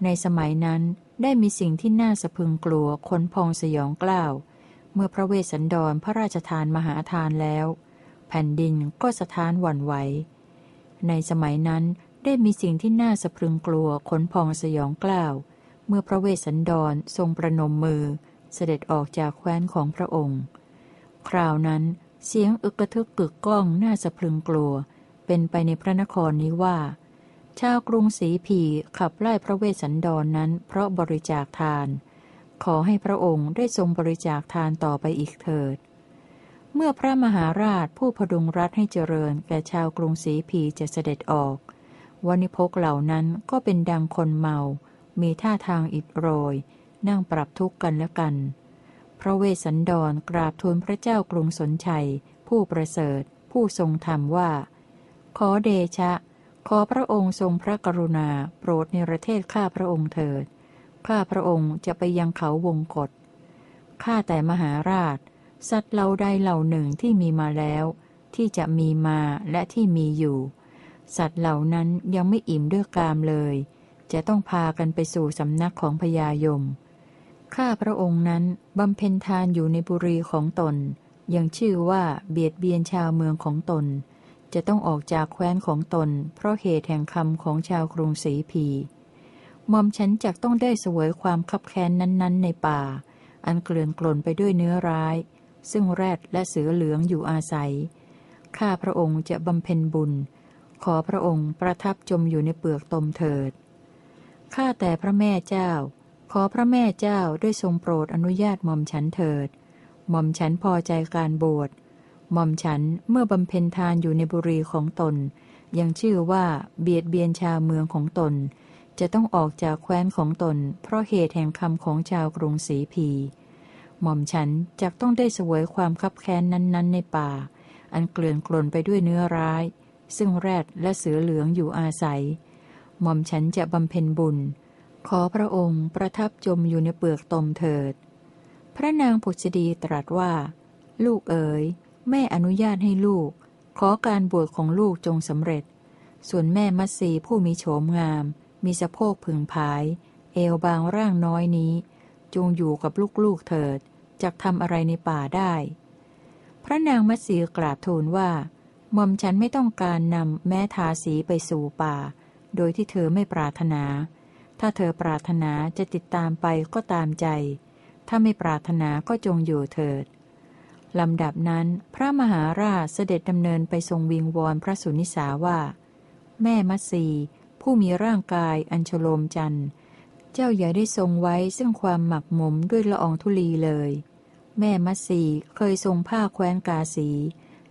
ในสมัยนั้นได้มีสิ่งที่น่าสะพึงกลัวคนพองสยองกล้าว เมื่อพระเวสสันดรพระราชทานมหาทานแล้ว แผ่นดินก็สะท้านหวั่นไหว ในสมัยนั้นได้มีสิ่งที่น่าสะพรึงกลัวคนพองสยองกล้าว เมื่อพระเวสสันดรทรงประนมมือ เสด็จออกจากแคว้นของพระองค์ คราวนั้นเสียงอึกกระทึกกึกก้องน่าสะพรึงกลัว เป็นไปในพระนครนี้ว่า ชาวกรุงศรีผีขับไล่พระเวสสันดรนนั้น เพราะบริจาคทาน ขอให้พระองค์ได้ทรงบริจาคทานต่อไปอีกเถิด เมื่อพระมหาราชผู้พดุงรัฐให้เจริญแก่ชาวกรุงศรีผีจะเสด็จออกวันิพกเหล่านั้นก็เป็นดังคนเมา มีท่าทางอิดโรย นั่งปรับทุกข์กันและกัน พระเวสสันดรกราบทูลพระเจ้ากรุงสนชัย ผู้ประเสริฐ ผู้ทรงธรรมว่า ขอเดชะ ขอพระองค์ทรงพระกรุณา โปรดในประเทศข้าพระองค์เถิด ข้าพระองค์จะไปยังเขาวงกฏข้าแต่มหาราช สัตว์เหล่าใดเหล่าหนึ่งที่มีมาแล้ว ที่จะมีมาและที่มีอยู่ สัตว์เหล่านั้นยังไม่อิ่มด้วยกามเลย จะต้องพากันไปสู่สำนักของพญายม ข้าพระองค์นั้นบำเพ็ญทานอยู่ในบุรีของตน ยังชื่อว่าเบียดเบียนชาวเมืองของตน จะต้องออกจากแคว้นของตน เพราะเหตุแห่งคำของชาวกรุงศรีพีมอมฉันจักต้องได้เสวยความคับแค้นนั้นๆ ในป่า อันเกลื่อนกลนไปด้วยเนื้อร้าย ซึ่งแรดและเสือเหลืองอยู่อาศัย ข้าพระองค์จะบำเพ็ญบุญ ขอพระองค์ประทับจมอยู่ในเปลือกตมเถิด ข้าแต่พระแม่เจ้า ขอพระแม่เจ้าได้ทรงโปรดอนุญาตมอมฉันเถิด มอมฉันพอใจการบวช หม่อมฉันเมื่อบำเพ็ญทานอยู่ในบุรีของตน ยังชื่อว่าเบียดเบียนชาวเมืองของตน จะต้องออกจากแคว้นของตน เพราะเหตุแห่งคำของชาวกรุงศรีพีหม่อมฉันจะต้องได้สวยความคับแค้นนั้นๆ ในป่า อันเกลื่อนกลนไปด้วยเนื้อร้าย ซึ่งแรดและเสือเหลืองอยู่อาศัย หม่อมฉันจะบำเพ็ญบุญ ขอพระองค์ประทับจมอยู่ในเปลือกตมเถิด พระนางผุษดีตรัสว่า ลูกเอ๋ย แม่อนุญาตให้ลูก ขอการบวชของลูกจงสำเร็จ ส่วนแม่มัตสีผู้มีโฉมงาม มีสะโพกผึ่งผาย เอวบางร่างน้อยนี้ จงอยู่กับลูกๆเถิดจะทำอะไรในป่าได้ พระนางมัตสีกราบทูลว่าหม่อมฉันไม่ต้องการนำแม้ทาสีไปสู่ป่า โดยที่เธอไม่ปรารถนา ถ้าเธอปรารถนาจะติดตามไปก็ตามใจ ถ้าไม่ปรารถนาก็จงอยู่เถิด ลำดับนั้น พระมหาราชเสด็จดำเนินไปทรงวิงวอนพระสุนิสาว่า แม่มัตสีผู้มีร่างกายอัญชโลมจันทร์ เจ้าอย่าได้ทรงไว้ซึ่งความหมักหมมด้วยละอองธุลีเลย แม่มัสีเคยทรงผ้าแคว้นกาสี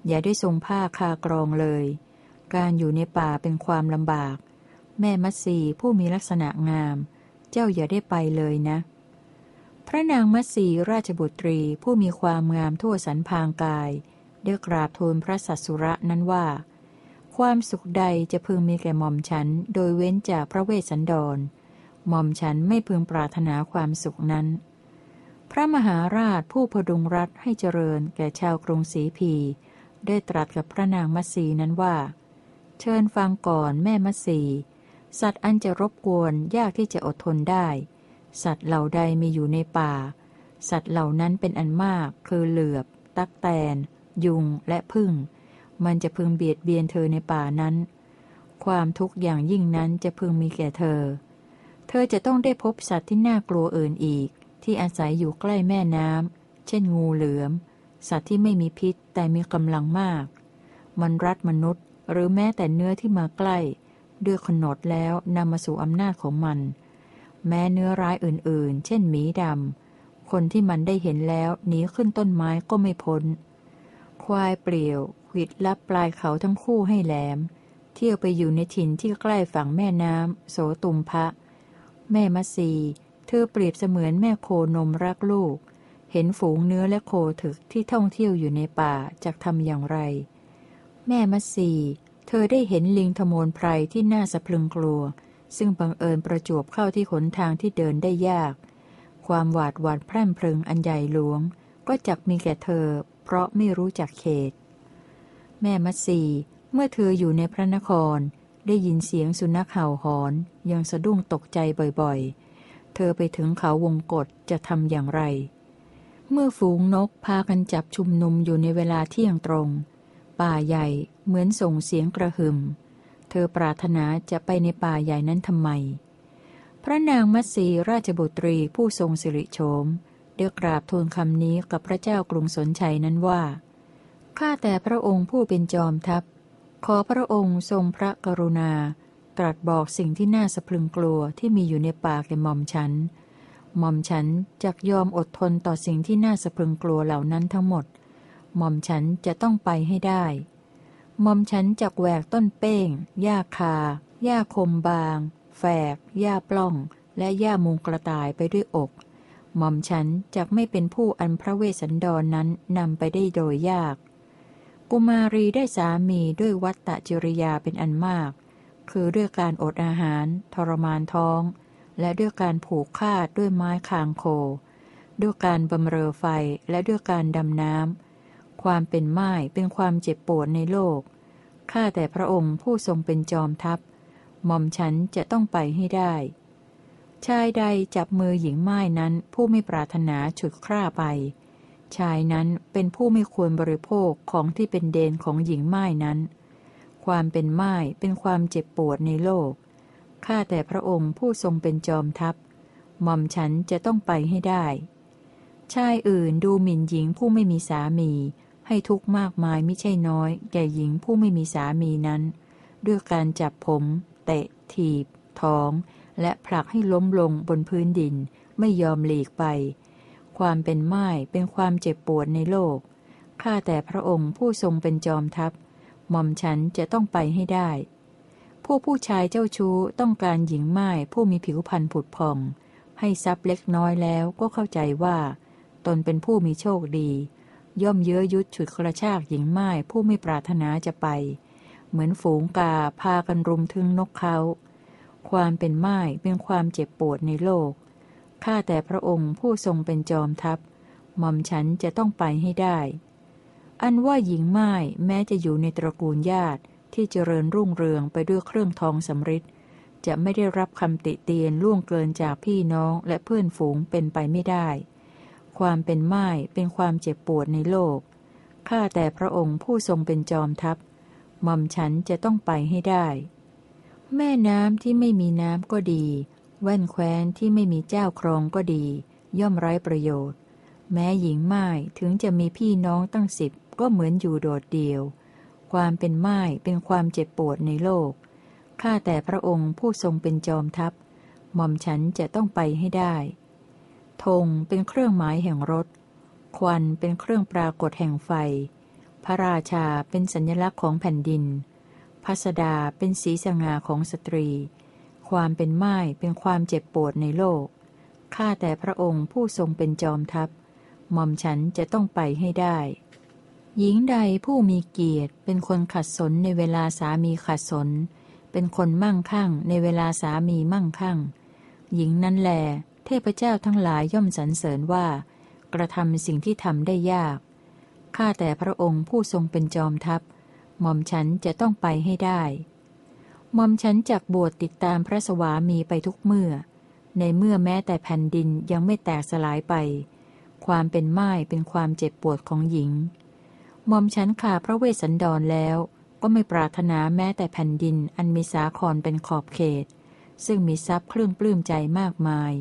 อย่าได้ทรงผ้าคากรองเลย การอยู่ในป่าเป็นความลำบาก แม่มัสีผู้มีลักษณะงาม เจ้าอย่าได้ไปเลยนะ พระนางมัสีราชบุตรีผู้มีความงามทั่วสันพางกายได้กราบทูลพระสัสสุระนั้นว่า ความสุขใดจะพึงมีแก่หม่อมฉัน โดยเว้นจากพระเวสสันดร หม่อมฉันไม่พึงปรารถนาความสุขนั้น พระมหาราชผู้พดุงรัฐให้เจริญแก่ชาวกรุงศรีพี ได้ตรัสกับพระนางมัสีนั้นว่า เชิญฟังก่อนแม่มัสีสัตว์อันจะรบกวนยากที่จะอดทนได้ สัตว์เหล่าใดมีอยู่ในป่า สัตว์เหล่านั้นเป็นอันมาก คือเหลือบ ตักแตน ยุง และพึ่ง มันจะพึงเบียดเบียนเธอในป่านั้น ความทุกข์อย่างยิ่งนั้นจะพึงมีแก่เธอ เธอจะต้องได้พบสัตว์ที่น่ากลัวอื่นอีก ที่อาศัยอยู่ใกล้แม่น้ำ เช่นงูเหลือม สัตว์ที่ไม่มีพิษแต่มีกำลังมาก มันรัดมนุษย์ หรือแม้แต่เนื้อที่มาใกล้ ด้วยขนดแล้วนำมาสู่อำนาจของมัน แม้เนื้อร้ายอื่นๆ เช่นหมีดำ คนที่มันได้เห็นแล้วหนีขึ้นต้นไม้ก็ไม่พ้น ควายเปลี่ยววิดลับปลายเขาทั้งคู่ให้แหลม เที่ยวไปอยู่ในถิ่นที่ใกล้ฝั่งแม่น้ำโสตุมพะ แม่มัสีเธอเปรียบเสมือนแม่โคนมรักลูก เห็นฝูงเนื้อและโคถึกที่ท่องเที่ยวอยู่ในป่าจะทำอย่างไร แม่มัสีเธอได้เห็นลิงทมนไพรที่น่าสะพรึงกลัว ซึ่งบังเอิญประจวบเข้าที่ขนทางที่เดินได้ยาก ความหวาดหวั่นแพร่มพรึงอันใหญ่หลวง ก็จักมีแก่เธอ เพราะไม่รู้จักเขต แม่มัตสีเมื่อเธออยู่ในพระนคร ได้ยินเสียงสุนัขเห่าหอน ยังสะดุ้งตกใจบ่อยๆ เธอไปถึงเขาวงกฏจะทำอย่างไร เมื่อฝูงนกพากันจับชุมนุมอยู่ในเวลาเที่ยงตรง ป่าใหญ่เหมือนส่งเสียงกระหึ่ม เธอปรารถนาจะไปในป่าใหญ่นั้นทำไม พระนางมัตสีราชบุตรีผู้ทรงสิริโฉมเดียกราบทูลคำนี้กับพระเจ้ากรุงสนชัยนั้นว่า ข้าแต่พระองค์ผู้เป็นจอมทัพ ขอพระองค์ทรงพระกรุณา ตรัสบอกสิ่งที่น่าสะพรึงกลัวที่มีอยู่ในปากแก่หม่อมฉัน หม่อมฉันจะยอมอดทนต่อสิ่งที่น่าสะพรึงกลัวเหล่านั้นทั้งหมด หม่อมฉันจะต้องไปให้ได้ มอมฉันจะแหวกต้นเป้ง หญ้าคา หญ้าคมบาง แฝก หญ้าปล้อง และหญ้ามุงกระต่ายไปด้วยอก หม่อมฉันจะไม่เป็นผู้อันพระเวสสันดรนนั้นนำไปได้โดยยาก กุมารีได้สามีด้วยวัตตจริยาเป็นอันมาก คือด้วยการอดอาหาร ทรมานท้อง และด้วยการผูกคาดด้วยไม้คางโค ด้วยการบำเรอไฟและด้วยการดำน้ำ ความเป็นไม้เป็นความเจ็บปวดในโลก ข้าแต่พระองค์ผู้ทรงเป็นจอมทัพ หม่อมฉันจะต้องไปให้ได้ ชายใดจับมือหญิงไม้นั้นผู้ไม่ปรารถนาฉุดคร่าไป ชายนั้นเป็นผู้ไม่ควรบริโภคของที่เป็นเดนของหญิงไม้นั้น ความเป็นไม้เป็นความเจ็บปวดในโลก ข้าแต่พระองค์ผู้ทรงเป็นจอมทัพ หม่อมฉันจะต้องไปให้ได้ชายอื่นดูหมิ่นหญิงผู้ไม่มีสามี ให้ทุกข์มากมายไม่ใช่น้อย แก่หญิงผู้ไม่มีสามีนั้น ด้วยการจับผม เตะ ถีบ ท้อง และผลักให้ล้มลงบนพื้นดิน ไม่ยอมหลีกไป ความเป็นไม้เป็นความเจ็บปวดในโลก ข้าแต่พระองค์ผู้ทรงเป็นจอมทัพ หม่อมฉันจะต้องไปให้ได้ ผู้ผู้ชายเจ้าชู้ต้องการหญิงไม้ผู้มีผิวพรรณผุดผ่อง ให้ทรัพย์เล็กน้อยแล้วก็เข้าใจว่า ตนเป็นผู้มีโชคดี ย่อมเย้ยยุดฉุดกระชากหญิงไม้ผู้ไม่ปรารถนาจะไป เหมือนฝูงกาพากันรุมถึงนกเขา ความเป็นไม้เป็นความเจ็บปวดในโลก ข้าแต่พระองค์ผู้ทรงเป็นจอมทัพ หม่อมฉันจะต้องไปให้ได้ อันว่าหญิงไม้แม้จะอยู่ในตระกูลญาติที่เจริญรุ่งเรืองไปด้วยเครื่องทองสำริดจะไม่ได้รับคำติเตียนล่วงเกินจากพี่น้องและเพื่อนฝูงเป็นไปไม่ได้ ความเป็นไม้เป็นความเจ็บปวดในโลก ข้าแต่พระองค์ผู้ทรงเป็นจอมทัพหม่อมฉันจะต้องไปให้ได้ แม่น้ำที่ไม่มีน้ำก็ดี แว่นแคว้นที่ไม่มีเจ้าครองก็ดี ย่อมไร้ประโยชน์ แม้หญิงไม้ถึงจะมีพี่น้องตั้งสิบก็เหมือนอยู่โดดเดี่ยว ความเป็นไม้เป็นความเจ็บปวดในโลก ข้าแต่พระองค์ผู้ทรงเป็นจอมทัพหม่อมฉันจะต้องไปให้ได้ ธงเป็นเครื่องหมายแห่งรถ ควันเป็นเครื่องปรากฏแห่งไฟ พระราชาเป็นสัญลักษณ์ของแผ่นดินพัสดาเป็นสีสง่าของสตรี ความเป็นไม้เป็นความเจ็บปวดในโลก ข้าแต่พระองค์ผู้ทรงเป็นจอมทัพ หม่อมฉันจะต้องไปให้ได้ หญิงใดผู้มีเกียรติ เป็นคนขัดสนในเวลาสามีขัดสน เป็นคนมั่งคั่งในเวลาสามีมั่งคั่ง หญิงนั้นแล เทพเจ้าทั้งหลายย่อมสรรเสริญว่า กระทำสิ่งที่ทำได้ยาก ข้าแต่พระองค์ผู้ทรงเป็นจอมทัพ หม่อมฉันจะต้องไปให้ได้ หม่อมฉันจักบวชติดตามพระสวามีไปทุกเมื่อ ในเมื่อแม้แต่แผ่นดินยังไม่แตกสลายไป ความเป็นไม้เป็นความเจ็บปวดของหญิง หม่อมฉันขาพระเวสสันดรแล้วก็ไม่ปรารถนาแม้แต่แผ่นดินอันมีสาครเป็นขอบเขต ซึ่งมีทรัพย์เครื่องปลื้มใจมากมาย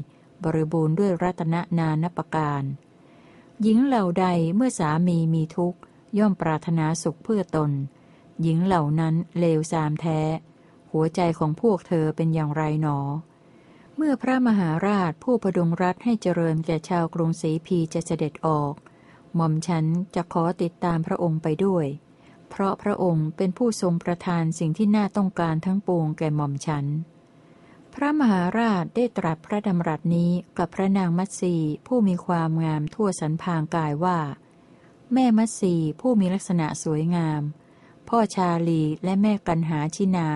บริบูรณ์ด้วยรัตนนานประการ หญิงเหล่าใดเมื่อสามีมีทุกข์ ย่อมปรารถนาสุขเพื่อตน หญิงเหล่านั้นเลวสามแท้ หัวใจของพวกเธอเป็นอย่างไรหนอ เมื่อพระมหาราชผู้ประดงรัฐให้เจริญแก่ชาวกรุงศรีพีจะเสด็จออกหม่อมฉันจะขอติดตามพระองค์ไปด้วย เพราะพระองค์เป็นผู้ทรงประทานสิ่งที่น่าต้องการทั้งปวงแก่หม่อมฉัน พระมหาราชได้ตรัสพระดำรัสนี้กับพระนางมัตสีผู้มีความงามทั่วสันพางกายว่า แม่มัตสีผู้มีลักษณะสวยงาม พ่อชาลีและแม่กันหาชินา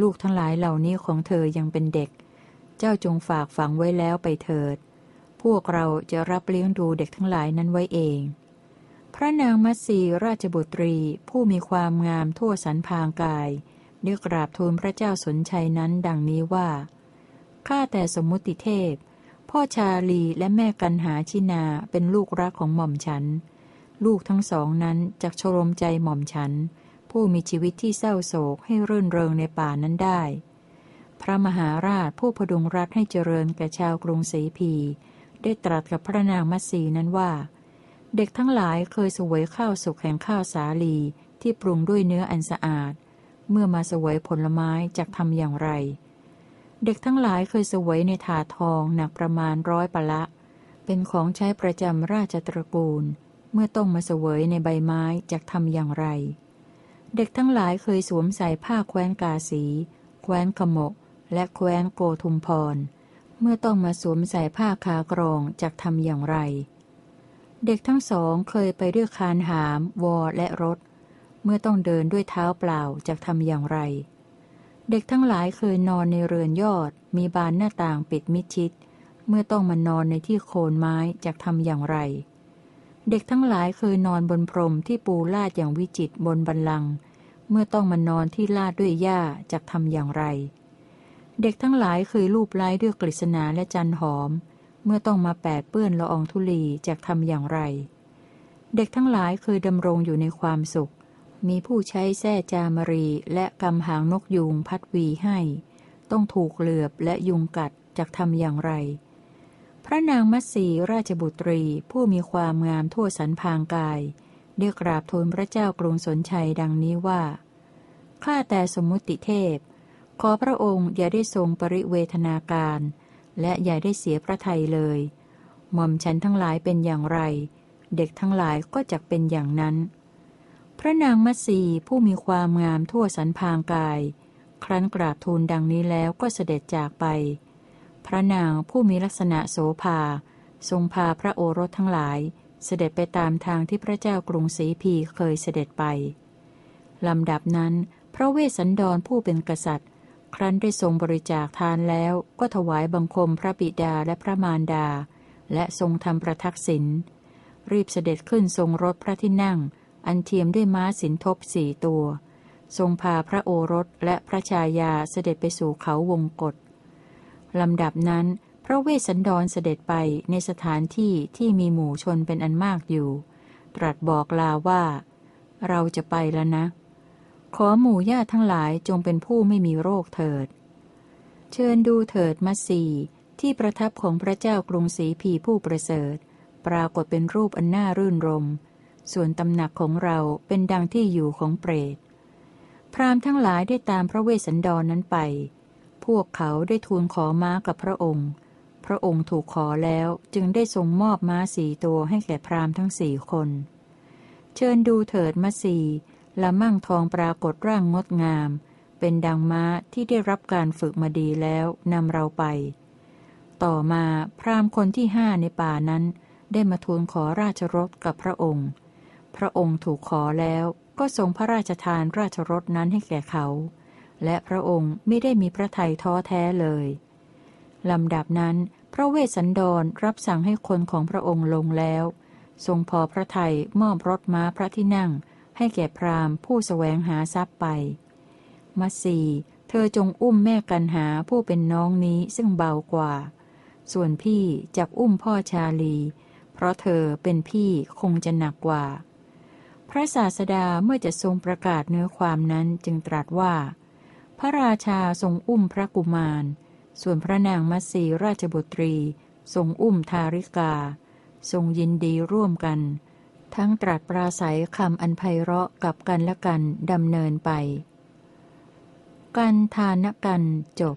ลูกทั้งหลายเหล่านี้ของเธอยังเป็นเด็ก เจ้าจงฝากฝังไว้แล้วไปเถิด พวกเราจะรับเลี้ยงดูเด็กทั้งหลายนั้นไว้เอง พระนางมัตสีราชบุตรีผู้มีความงามทั่วสันพางกาย เรียกราบทูลพระเจ้าสนชัยนั้นดังนี้ว่า ข้าแต่สมมุติเทพ พ่อชาลีและแม่กันหาชินาเป็นลูกรักของหม่อมฉัน ลูกทั้งสองนั้นจักชรมใจหม่อมฉัน ผู้มีชีวิตที่เศร้าโศกให้รื่นเริงในป่านั้นได้ พระมหาราชผู้พดุงรัฐให้เจริญแก่ชาวกรุงศรีพี ได้ตรัสกับพระนางมัตสีนั้นว่า เด็กทั้งหลายเคยสวยข้าวสุกแห่งข้าวสาลีที่ปรุงด้วยเนื้ออันสะอาด เมื่อมาเสวยผลไม้จะทำอย่างไร เด็กทั้งหลายเคยเสวยในถาทองหนักประมาณร้อยปะละ เป็นของใช้ประจำราชตระกูล เมื่อต้องมาเสวยในใบไม้จะทำอย่างไร เด็กทั้งหลายเคยสวมใส่ผ้าแคว้นกาสี แคว้นขมก และแคว้นโกทุมพร เมื่อต้องมาสวมใส่ผ้าคากรองจะทำอย่างไร เด็กทั้งสองเคยไปด้วยคานหาม วอและรถ เมื่อต้องเดินด้วยเท้าเปล่าจะทำอย่างไร เด็กทั้งหลายเคยนอนในเรือนยอด มีบานหน้าต่างปิดมิดชิด เมื่อต้องมานอนในที่โคนไม้จะทำอย่างไร เด็กทั้งหลายเคยนอนบนพรมที่ปูลาดอย่างวิจิตบนบันลัง เมื่อต้องมานอนที่ลาดด้วยหญ้าจะทำอย่างไร เด็กทั้งหลายเคยลูบไล้ด้วยกฤษณาและจันหอม เมื่อต้องมาแปดเปื้อนละอองธุลีจะทำอย่างไรเด็กทั้งหลายเคยดำรงอยู่ในความสุข มีผู้ใช้แส้จามรีและกำหางนกยูงพัดวีให้ ต้องถูกเหลือบและยุงกัดจะทำอย่างไร พระนางมัตสีราชบุตรีผู้มีความงามทั่วสันพางกายได้กราบทูลพระเจ้ากรุงสนชัยดังนี้ว่า ข้าแต่สมมุติเทพ ขอพระองค์อย่าได้ทรงปริเวทนาการ และอย่าได้เสียพระทัยเลย หม่อมฉันทั้งหลายเป็นอย่างไร เด็กทั้งหลายก็จะเป็นอย่างนั้น พระนางมัสีผู้มีความงามทั่วสันพางกาย ครั้นกราบทูลดังนี้แล้วก็เสด็จจากไป พระนางผู้มีลักษณะโสภา ทรงพาพระโอรสทั้งหลาย เสด็จไปตามทางที่พระเจ้ากรุงศรีพีเคยเสด็จไปลำดับนั้น พระเวสสันดรผู้เป็นกษัตริย์ ครั้นได้ทรงบริจาคทานแล้วก็ถวายบังคมพระบิดาและพระมารดา และทรงทำประทักษิณรีบเสด็จขึ้นทรงรถพระที่นั่ง อันเทียมด้วยม้าสินทบสี่ตัว ทรงพาพระโอรสและพระชายาเสด็จไปสู่เขาวงกฏลำดับนั้น พระเวสสันดรเสด็จไปในสถานที่ที่มีหมู่ชนเป็นอันมากอยู่ ตรัสบอกลาว่า เราจะไปแล้วนะ ขอหมู่ญาติทั้งหลายจงเป็นผู้ไม่มีโรคเถิด เชิญดูเถิดมัสีที่ประทับของพระเจ้ากรุงศรีพีผู้ประเสริฐ ปรากฏเป็นรูปอันน่ารื่นรม ส่วนตำหนักของเราเป็นดังที่อยู่ของเปรต พราหม์ทั้งหลายได้ตามพระเวสสันดรนนั้นไป พวกเขาได้ทูลขอม้ากับพระองค์ พระองค์ถูกขอแล้วจึงได้ทรงมอบม้าสี่ตัวให้แก่พราหมณ์ทั้งสี่คน เชิญดูเถิดมาสีละมั่งทองปรากฏร่างงดงาม เป็นดังม้าที่ได้รับการฝึกมาดีแล้วนำเราไป ต่อมาพราหมณ์คนที่ห้าในป่านั้นได้มาทูลขอราชรถกับพระองค์ พระองค์ถูกขอแล้วก็ทรงพระราชทานราชรถนั้นให้แก่เขา และพระองค์ไม่ได้มีพระทัยท้อแท้เลย ลำดับนั้น พระเวสสันดรรับสั่งให้คนของพระองค์ลงแล้ว ทรงพอพระทัยมอบรถม้าพระที่นั่ง ให้แก่พราหมณ์ผู้สแสวงหาทรัพย์ไป มัสีเธอจงอุ้มแม่กันหาผู้เป็นน้องนี้ซึ่งเบากว่า ส่วนพี่จับอุ้มพ่อชาลี เพราะเธอเป็นพี่คงจะหนักกว่า พระศาสดาเมื่อจะทรงประกาศเนื้อความนั้นจึงตรัสว่า พระราชาทรงอุ้มพระกุมาร ส่วนพระนางมัสีราชบุตรี ทรงอุ้มทาริกา ทรงยินดีร่วมกัน ทั้งตรัสปราศัยคำอันไพเราะกับกันและกันดำเนินไป กันทานกันจบ